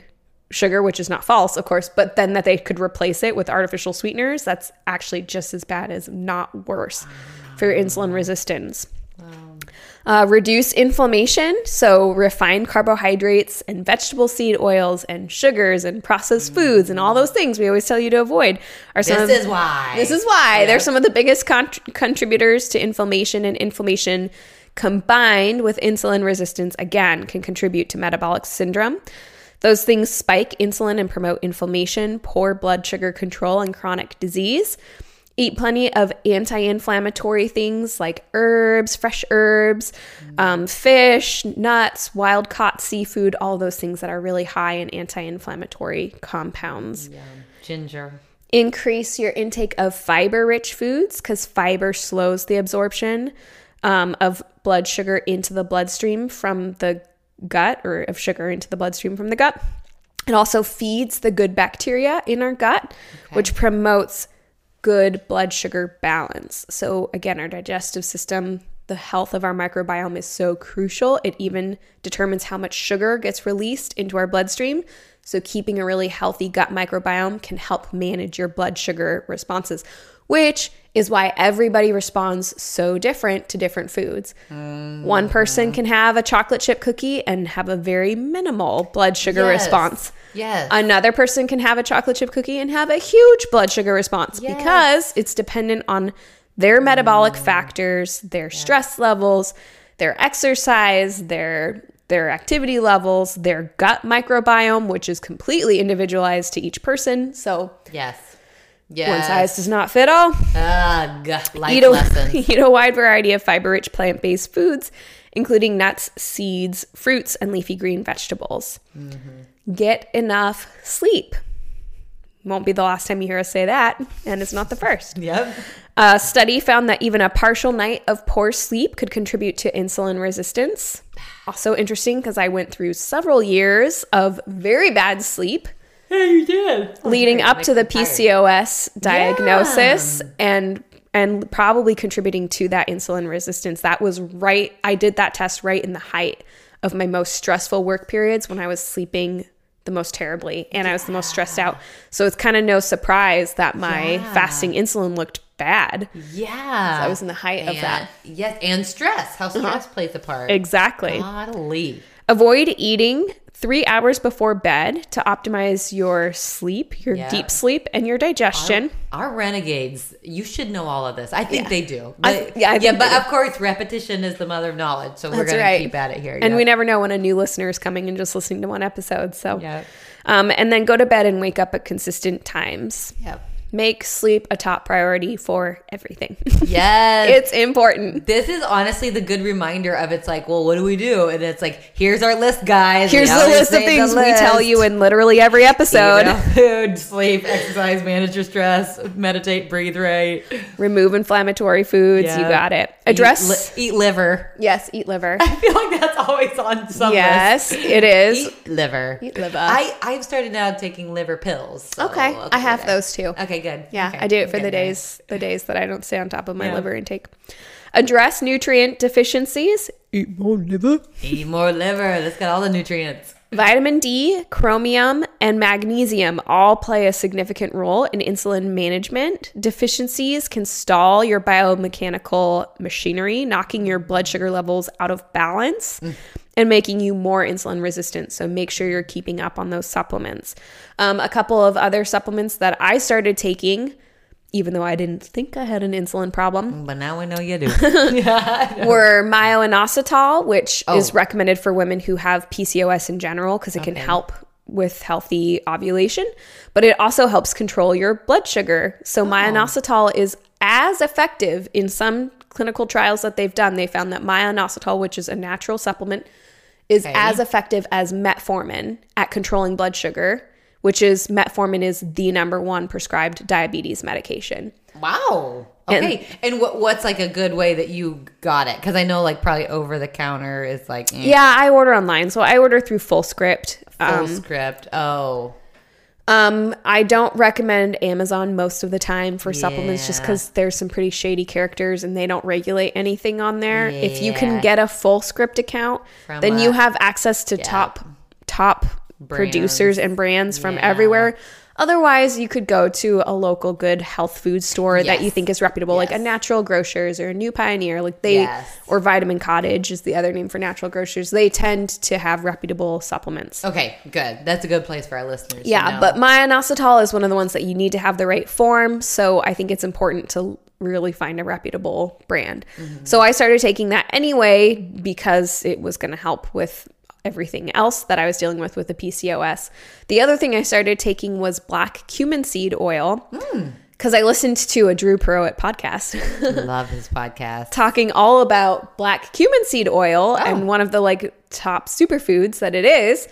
S2: sugar, which is not false, of course, but then that they could replace it with artificial sweeteners, that's actually just as bad as not worse for your insulin resistance. Uh, reduce inflammation, so refined carbohydrates and vegetable seed oils and sugars and processed foods and all those things we always tell you to avoid are some
S1: This
S2: of,
S1: is why.
S2: this is why
S1: Yep.
S2: they're some of the biggest con- contributors to inflammation, and inflammation combined with insulin resistance again can contribute to metabolic syndrome. Those things spike insulin and promote inflammation, poor blood sugar control, and chronic disease. Eat plenty of anti inflammatory things like herbs, fresh herbs, um, fish, nuts, wild caught seafood, all those things that are really high in anti inflammatory compounds
S1: Ginger.
S2: increase your intake of fiber rich foods because fiber slows the absorption um, of blood sugar into the bloodstream from the gut or of sugar into the bloodstream from the gut. It also feeds the good bacteria in our gut, which promotes good blood sugar balance. So, again, our digestive system, the health of our microbiome is so crucial. It even determines how much sugar gets released into our bloodstream. So, keeping a really healthy gut microbiome can help manage your blood sugar responses, which is why everybody responds so different to different foods. Mm-hmm. One person can have a chocolate chip cookie and have a very minimal blood sugar
S1: Yes.
S2: response.
S1: Yes.
S2: Another person can have a chocolate chip cookie and have a huge blood sugar response
S1: Yes.
S2: because it's dependent on their metabolic mm. factors, their stress levels, their exercise, their their activity levels, their gut microbiome, which is completely individualized to each person. So
S1: yes. Yes.
S2: one size does not fit all.
S1: Ugh. Life
S2: Eat a,
S1: lessons.
S2: eat a wide variety of fiber rich plant based foods, including nuts, seeds, fruits, and leafy green vegetables. Mm-hmm. Get enough sleep. Won't be the last time you hear us say that, and it's not the first.
S1: Yep.
S2: A study found that even a partial night of poor sleep could contribute to insulin resistance. Also interesting because I went through several years of very bad sleep
S1: Yeah, you did.
S2: leading up to the
S1: Makes me
S2: PCOS diagnosis and and probably contributing to that insulin resistance. That was right I did that test right in the height of my most stressful work periods when I was sleeping the most terribly and I was the most stressed out. So it's kind of no surprise that my
S1: Yeah.
S2: fasting insulin looked bad.
S1: Yeah.
S2: I was in the height of that.
S1: Yes, and stress. How stress uh-huh. plays a part.
S2: Exactly.
S1: Golly.
S2: Avoid eating three hours before bed to optimize your sleep, your
S1: Yeah.
S2: deep sleep, and your digestion.
S1: Our renegades, you should know all of this. I think
S2: Yeah.
S1: they do. But,
S2: th- yeah, I
S1: yeah, but of course, repetition is the mother of knowledge. So we're going
S2: right.
S1: to keep at it here.
S2: And we never know when a new listener is coming and just listening to one episode. So, um, and then go to bed and wake up at consistent times.
S1: Yep.
S2: Make sleep a top priority for everything.
S1: Yes.
S2: it's important.
S1: this is honestly the good reminder of it's like, well, what do we do? And it's like, here's our list, guys.
S2: Here's the list of things we tell you in literally every
S1: Eat
S2: episode.
S1: enough food, sleep, exercise, manage your stress, meditate, breathe right.
S2: Remove inflammatory foods. You got it. Address.
S1: Eat, li- eat liver.
S2: yes, eat liver.
S1: I feel like that's always on some
S2: yes,
S1: list.
S2: it is.
S1: Eat liver.
S2: Eat liver.
S1: I I've started now taking liver pills. so-
S2: okay, I have those too.
S1: Okay, good.
S2: Yeah,
S1: Okay,
S2: I do it
S1: I'm
S2: for the
S1: getting there.
S2: days the days that I don't stay on top of my
S1: Yeah.
S2: liver intake. Address nutrient deficiencies. Eat more liver.
S1: Eat more liver. That's got all the nutrients.
S2: Vitamin D, chromium, and magnesium all play a significant role in insulin management. Deficiencies can stall your biomechanical machinery, knocking your blood sugar levels out of balance and making you more insulin resistant. So make sure you're keeping up on those supplements. Um, a couple of other supplements that I started taking, even though I didn't think I had an insulin problem,
S1: But now we know you do.
S2: were myoinositol, which oh. is
S1: Oh.
S2: recommended for women who have PCOS in general because it can help with healthy ovulation, but it also helps control your blood sugar.
S1: Oh.
S2: So myoinositol is as effective in some clinical trials that they've done. They found that myoinositol, which is a natural supplement, is
S1: Okay.
S2: as effective as metformin at controlling blood sugar, which is metformin is the number one prescribed diabetes medication.
S1: wow. Okay. And, what what's like a good way that you got it? Because I know like probably over the counter is like eh,
S2: Yeah, I order online. So I order through Fullscript.
S1: full
S2: Um,
S1: script. Oh.
S2: Um, I don't recommend Amazon most of the time for supplements just because there's some pretty shady characters and they don't regulate anything on there. If you can get a Fullscript account,
S1: From
S2: then
S1: a-
S2: you have access to top top producers and brands from
S1: Yeah.
S2: everywhere. Otherwise, you could go to a local good health food store that you think is reputable, like a Natural Grocers or a New Pioneer. Like they,
S1: Yes.
S2: or Vitamin Cottage is the other name for Natural Grocers. They tend to have reputable supplements.
S1: Okay, good. That's a good place for our listeners. to
S2: Yeah, but myoinositol is one of the ones that you need to have the right form. So I think it's important to really find a reputable brand. Mm-hmm. So I started taking that anyway because it was going to help with everything else that I was dealing with with the PCOS. The other thing I started taking was black cumin seed oil mm. because I listened to a Dhru Purohit podcast.
S1: love his podcast.
S2: talking all about black cumin seed oil
S1: Oh.
S2: and one of the like top superfoods that it is.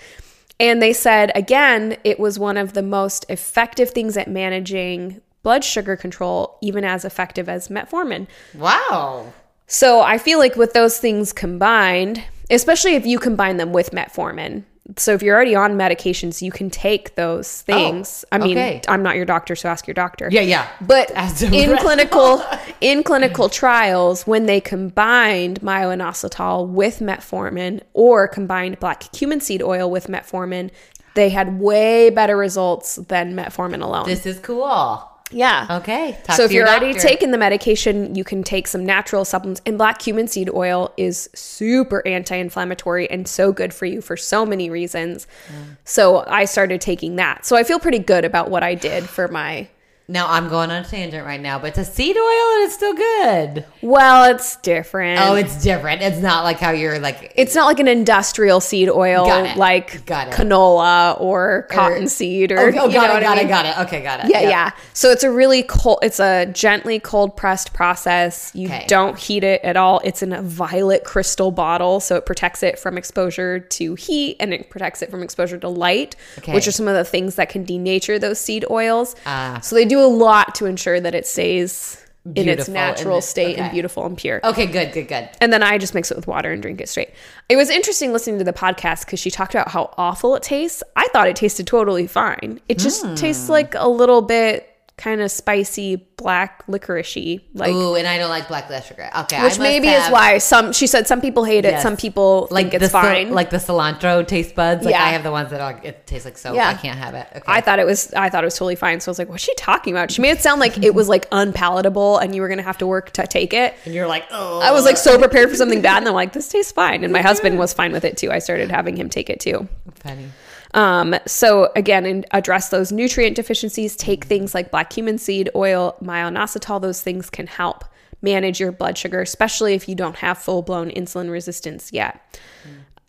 S2: And they said again, it was one of the most effective things at managing blood sugar control, even as effective as metformin.
S1: Wow.
S2: So I feel like with those things combined, especially if you combine them with metformin. So if you're already on medications, you can take those oh, things. I mean,
S1: okay.
S2: I'm not your doctor, so ask your doctor.
S1: Yeah, yeah.
S2: But in clinical in clinical trials, when they combined myoinositol with metformin or combined black cumin seed oil with metformin, they had way better results than metformin alone.
S1: This is cool.
S2: Yeah.
S1: Okay. Talk
S2: So
S1: to
S2: if
S1: your
S2: you're already
S1: doctor.
S2: taking the medication, you can take some natural supplements. And black cumin seed oil is super anti-inflammatory and so good for you for so many reasons. Mm. So I started taking that. So I feel pretty good about what I did for my
S1: Now I'm going on a tangent right now, but it's a seed oil and it's still good.
S2: Well, it's different.
S1: Oh, it's different. It's not like how you're like
S2: it's not like an industrial seed oil
S1: Got
S2: like
S1: Got it.
S2: canola or cottonseed or,
S1: Oh, oh,
S2: you
S1: got
S2: know
S1: it,
S2: what I
S1: got it, got it. Okay, got it.
S2: Yeah,
S1: Yep.
S2: yeah. So it's a really cold it's a gently cold pressed process. You
S1: Okay.
S2: don't heat it at all. It's in a violet crystal bottle, so it protects it from exposure to heat and it protects it from exposure to light,
S1: Okay.
S2: which are some of the things that can denature those seed oils.
S1: Ah.
S2: so they do a lot to ensure that it stays in its natural state and beautiful and pure.
S1: Okay, good, good, good.
S2: And then I just mix it with water and drink it straight. It was interesting listening to the podcast because she talked about how awful it tastes. I thought it tasted totally fine. It just
S1: Hmm.
S2: tastes like a little bit kind of spicy, black licoricey, like
S1: Ooh, and I don't like black licorice. Okay, I
S2: which maybe is why some. She said some people hate it,
S1: Yes.
S2: some people
S1: like
S2: think it's fine.
S1: like the cilantro taste buds. Like
S2: Yeah.
S1: I have the ones that are, it tastes like soap.
S2: Yeah.
S1: I can't have it. Okay.
S2: I thought it was I thought it was totally fine. So I was like, what's she talking about? She made it sound like it was like unpalatable and you were gonna have to work to take it.
S1: and you're like, oh,
S2: I was like so oh. prepared for something bad and I'm like, this tastes fine. And my husband was fine with it too. I started having him take it too.
S1: funny.
S2: Um, so again, and address those nutrient deficiencies. Take things like black cumin seed oil, myoinositol. Those things can help manage your blood sugar, especially if you don't have full blown insulin resistance yet.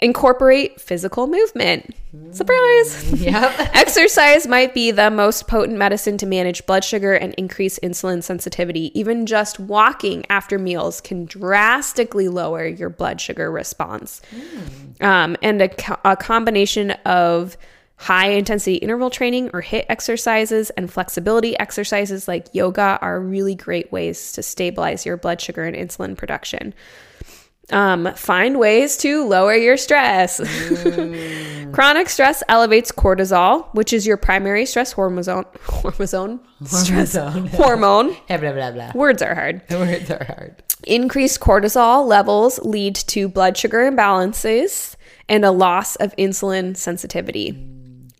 S2: Incorporate physical movement. Surprise!
S1: Yep.
S2: Exercise might be the most potent medicine to manage blood sugar and increase insulin sensitivity. Even just walking after meals can drastically lower your blood sugar response. Um, and a, co- a combination of high intensity interval training or HIIT exercises and flexibility exercises like yoga are really great ways to stabilize your blood sugar and insulin production. Um, find ways to lower your stress. Chronic stress elevates cortisol, which is your primary stress hormone. Hormone. Stress
S1: Hormone.
S2: hormone.
S1: blah blah blah blah.
S2: Words are hard.
S1: Words are hard.
S2: Increased cortisol levels lead to blood sugar imbalances and a loss of insulin sensitivity.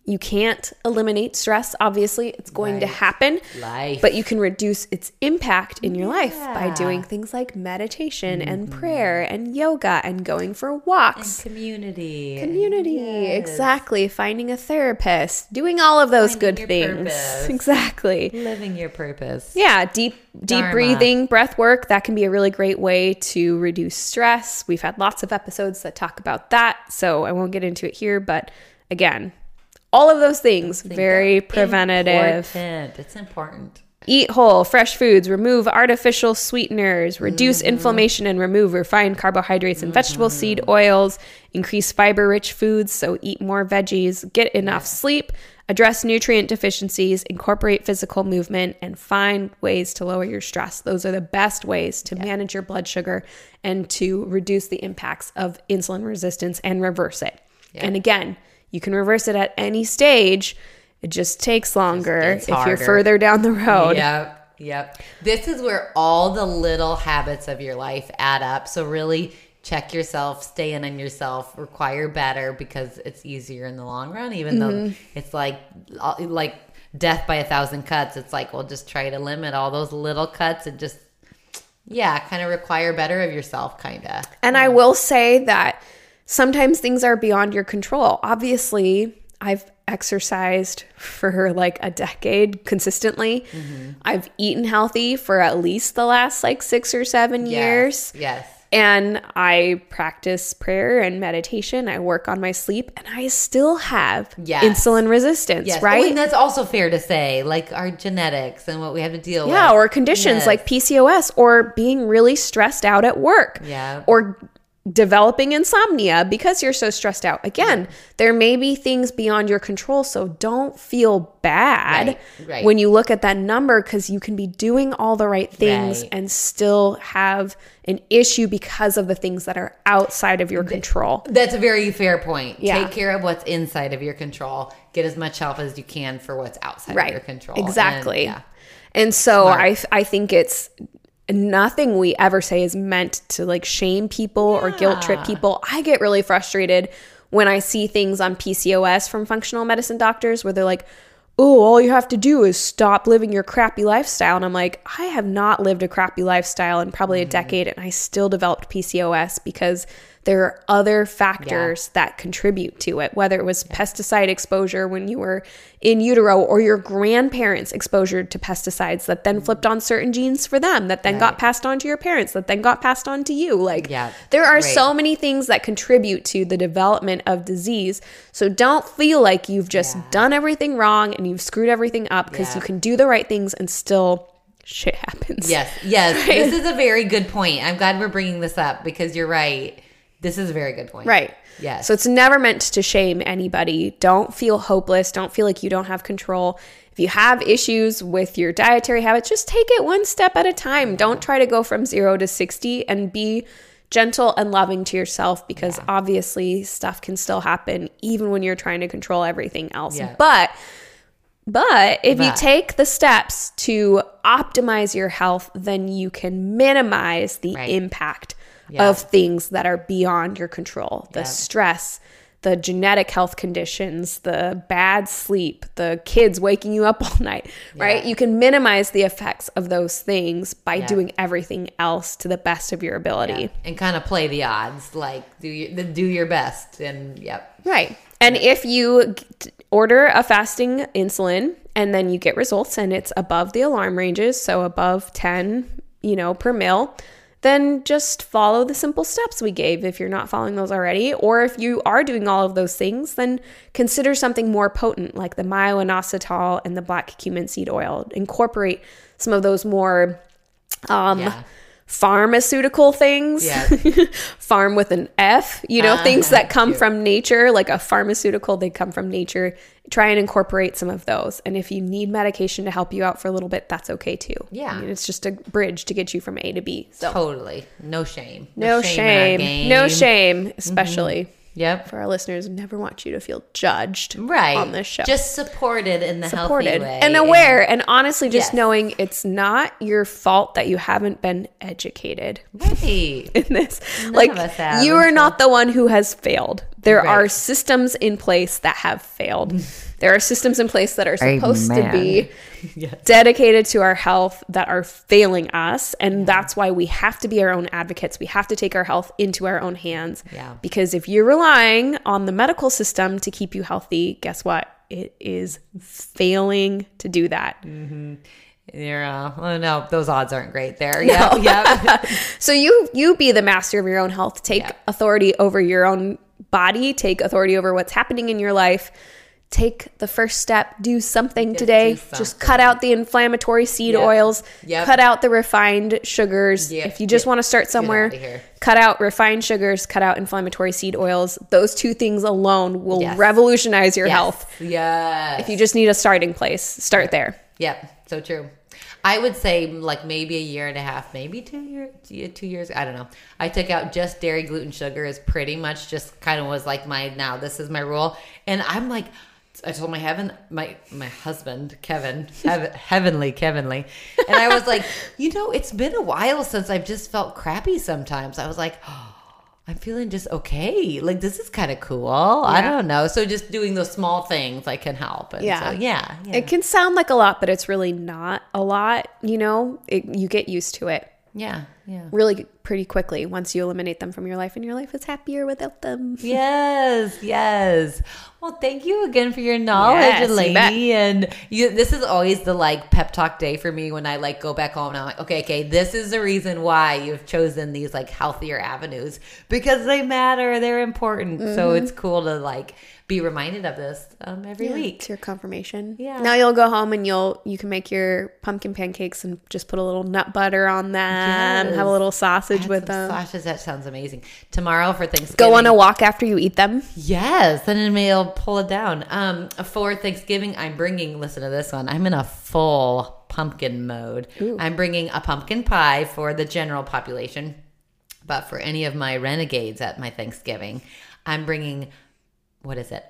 S2: You can't eliminate stress, obviously, it's going to happen.
S1: Life.
S2: But you can reduce its impact in your life by doing things like meditation and mm-hmm. prayer and yoga and going for walks.
S1: Community.
S2: Community,
S1: Yes.
S2: exactly. Finding a therapist, doing all of those
S1: Finding
S2: good things.
S1: purpose.
S2: Exactly.
S1: Living your purpose.
S2: Yeah, deep deep
S1: Dharma.
S2: breathing, breath work, that can be a really great way to reduce stress. We've had lots of episodes that talk about that, so I won't get into it here, but again, all of those things very preventative.
S1: Important. It's important.
S2: Eat whole, fresh foods, remove artificial sweeteners, reduce
S1: Mm-hmm.
S2: inflammation and remove refined carbohydrates and vegetable seed oils, increase fiber rich foods, so eat more veggies, get enough sleep, address nutrient deficiencies, incorporate physical movement, and find ways to lower your stress. Those are the best ways to manage your blood sugar and to reduce the impacts of insulin resistance and reverse it. And again, you can reverse it at any stage. It just takes longer
S1: gets
S2: if you're further down the road.
S1: Yep. Yep. This is where all the little habits of your life add up. So really check yourself, stay in on yourself, require better because it's easier in the long run. Even though mm-hmm. it's like like death by a thousand cuts, it's like well, just try to limit all those little cuts and just yeah, kind of require better of yourself, kind of.
S2: And I will say that sometimes things are beyond your control. Obviously, I've exercised for like a decade consistently. Mm-hmm. I've eaten healthy for at least the last like six or seven years.
S1: Yes.
S2: And I practice prayer and meditation. I work on my sleep and I still have
S1: Yes.
S2: insulin resistance,
S1: Yes. Oh,
S2: right?
S1: and that's also fair to say, like our genetics and what we have to deal with.
S2: Yeah, or conditions
S1: Yes.
S2: like PCOS or being really stressed out at work.
S1: Yeah.
S2: Or developing insomnia because you're so stressed out. Again, there may be things beyond your control, so don't feel bad
S1: Right, right.
S2: when you look at that number cuz you can be doing all the right things and still have an issue because of the things that are outside of your control.
S1: That's a very fair point.
S2: Yeah.
S1: Take care of what's inside of your control. Get as much help as you can for what's outside of your control. And,
S2: exactly
S1: yeah.
S2: and so
S1: Smart.
S2: i i think it's nothing we ever say is meant to like shame people or guilt trip people. I get really frustrated when i see things on pcos from functional medicine doctors where they're like oh all you have to do is stop living your crappy lifestyle. And i'm like i have not lived a crappy lifestyle in probably
S1: Mm-hmm.
S2: a decade and i still developed pcos because there are other factors that contribute to it, whether it was pesticide exposure when you were in utero or your grandparents' exposure to pesticides that then mm. flipped on certain genes for them, that then got passed on to your parents, that then got passed on to you. Like,
S1: Yeah,
S2: there are
S1: right.
S2: so many things that contribute to the development of disease. So don't feel like you've just
S1: Yeah.
S2: done everything wrong and you've screwed everything up because
S1: Yeah.
S2: you can do the right things and still shit happens.
S1: Yes, yes. This is a very good point. I'm glad we're bringing this up because you're right. This is a very good point.
S2: Right.
S1: Yes.
S2: So it's never meant to shame anybody. Don't feel hopeless. Don't feel like you don't have control. If you have issues with your dietary habits, just take it one step at a time. Don't try to go from zero to 60 and be gentle and loving to yourself because obviously stuff can still happen even when you're trying to control everything else.
S1: Yeah.
S2: But but if you take the steps to optimize your health, then you can minimize the
S1: Right.
S2: impact
S1: Yeah.
S2: of things that are beyond your control the
S1: Yeah.
S2: stress, the genetic health conditions, the bad sleep, the kids waking you up all night, right?
S1: Yeah.
S2: You can minimize the effects of those things by
S1: Yeah.
S2: doing everything else to the best of your ability.
S1: And kind of play the odds, like do your, do your best. And yep.
S2: Right. And if you order a fasting insulin and then you get results and it's above the alarm ranges, so above 10, you know, per mil, then just follow the simple steps we gave if you're not following those already. Or if you are doing all of those things, then consider something more potent like the myo-inositol and the black cumin seed oil. Incorporate some of those more um,
S1: Yeah.
S2: Pharmaceutical things.
S1: Yeah.
S2: Farm with an F, you know,
S1: Ah,
S2: things that come
S1: cute.
S2: from nature, like a pharmaceutical, they come from nature. Try and incorporate some of those. And if you need medication to help you out for a little bit, that's okay too.
S1: Yeah.
S2: I mean, it's just a bridge to get you from A to B. So
S1: Totally. No shame.
S2: no
S1: our
S2: shame.
S1: game.
S2: No shame, especially
S1: Yep.
S2: for our listeners. Never want you to feel judged
S1: Right.
S2: on this show.
S1: Just supported in the
S2: supported
S1: healthy way.
S2: and aware and honestly just
S1: Yes.
S2: knowing it's not your fault that you haven't been educated
S1: Right.
S2: in this. like
S1: us have,
S2: you are not the one who has failed. There
S1: Right.
S2: are systems in place that have failed. there are systems in place that are supposed to be
S1: Yes.
S2: dedicated to our health that are failing us and that's why we have to be our own advocates. We have to take our health into our own hands.
S1: Yeah.
S2: Because if you're relying on the medical system to keep you healthy, guess what? It is failing to do that. Mm-hmm.
S1: Yeah. Uh, oh no, those odds aren't great there. Yeah. Yeah.
S2: So you you be the master of your own health. Take
S1: Yeah.
S2: authority over your own body. Take authority over what's happening in your life. Take the first step. Do something
S1: Just
S2: today. Just cut out the inflammatory seed
S1: Yep.
S2: oils.
S1: Yep.
S2: Cut out the refined sugars.
S1: Yep.
S2: If you just want to start somewhere,
S1: here.
S2: cut out refined sugars. Cut out inflammatory seed oils. Those two things alone will
S1: Yes.
S2: revolutionize your
S1: Yes.
S2: health.
S1: Yes.
S2: If you just need a starting place, start there.
S1: Yep, so true. I would say like maybe a year and a half, maybe two years, two years. I don't know. I took out just dairy, gluten, sugar is pretty much just kind of was like my now. This is my rule, and I'm like, I told my heaven, my my husband Kevin, heav- heavenly Kevinly, and I was like, you know, it's been a while since I've just felt crappy. Sometimes I was like. Oh, I'm feeling just okay. Like this is kind of cool. I don't know. So just doing those small things like can help. And
S2: Yeah.
S1: so, yeah. yeah.
S2: It can sound like a lot, but it's really not a lot. You know, it, you get used to it
S1: yeah. Yeah.
S2: really pretty quickly once you eliminate them from your life, and your life is happier without them.
S1: Yes, yes. Well, thank you again for your knowledge,
S2: Yes, you
S1: And you, this is always the like pep talk day for me when I like go back home and I'm like, okay, okay, this is the reason why you've chosen these like healthier avenues because they matter, they're important. So
S2: Mm-hmm.
S1: it's cool to like be reminded of this um, every week.
S2: It's your confirmation.
S1: Yeah.
S2: Now you'll go home and you'll you can make your pumpkin pancakes and just put a little nut butter on them. Have a little sausage
S1: Add
S2: with them.
S1: Sausages, that sounds amazing. Tomorrow for Thanksgiving.
S2: Go on a walk after you eat them.
S1: Yes, and then I'll pull it down. Um, for Thanksgiving, I'm bringing. Listen to this one. I'm in a full pumpkin mode. I'm bringing a pumpkin pie for the general population, but for any of my renegades at my Thanksgiving, I'm bringing. What is it?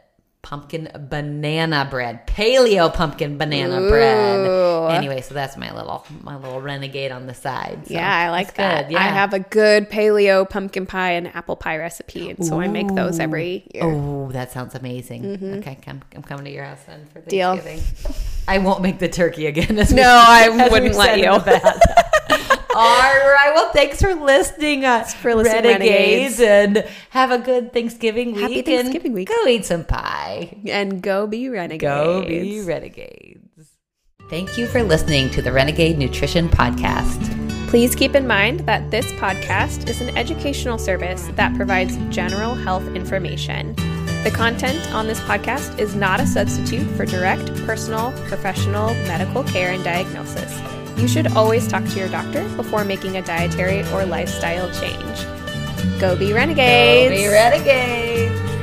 S1: Pumpkin banana bread, paleo pumpkin banana
S2: Ooh.
S1: bread. Anyway, so that's my little my little renegade on the side. So
S2: yeah, I like that.
S1: good,
S2: I have a good paleo pumpkin pie and apple pie recipe, and so I make those every year.
S1: Oh, that sounds amazing. Okay, I'm, I'm coming to your house then for
S2: Mm-hmm. Deal.
S1: Thanksgiving. I won't make the turkey again. As
S2: No, I
S1: as
S2: wouldn't let you.
S1: All right. Well, thanks for listening. Uh,
S2: for listening,
S1: Renegades, and have a good Thanksgiving week.
S2: Happy Thanksgiving week.
S1: Go eat some pie.
S2: And go be renegades.
S1: Go be renegades. Thank you for listening to the Renegade Nutrition Podcast.
S2: Please keep in mind that this podcast is an educational service that provides general health information. The content on this podcast is not a substitute for direct, personal, professional medical care and diagnosis. You should always talk to your doctor before making a dietary or lifestyle change. Go be renegades!
S1: Go be renegades.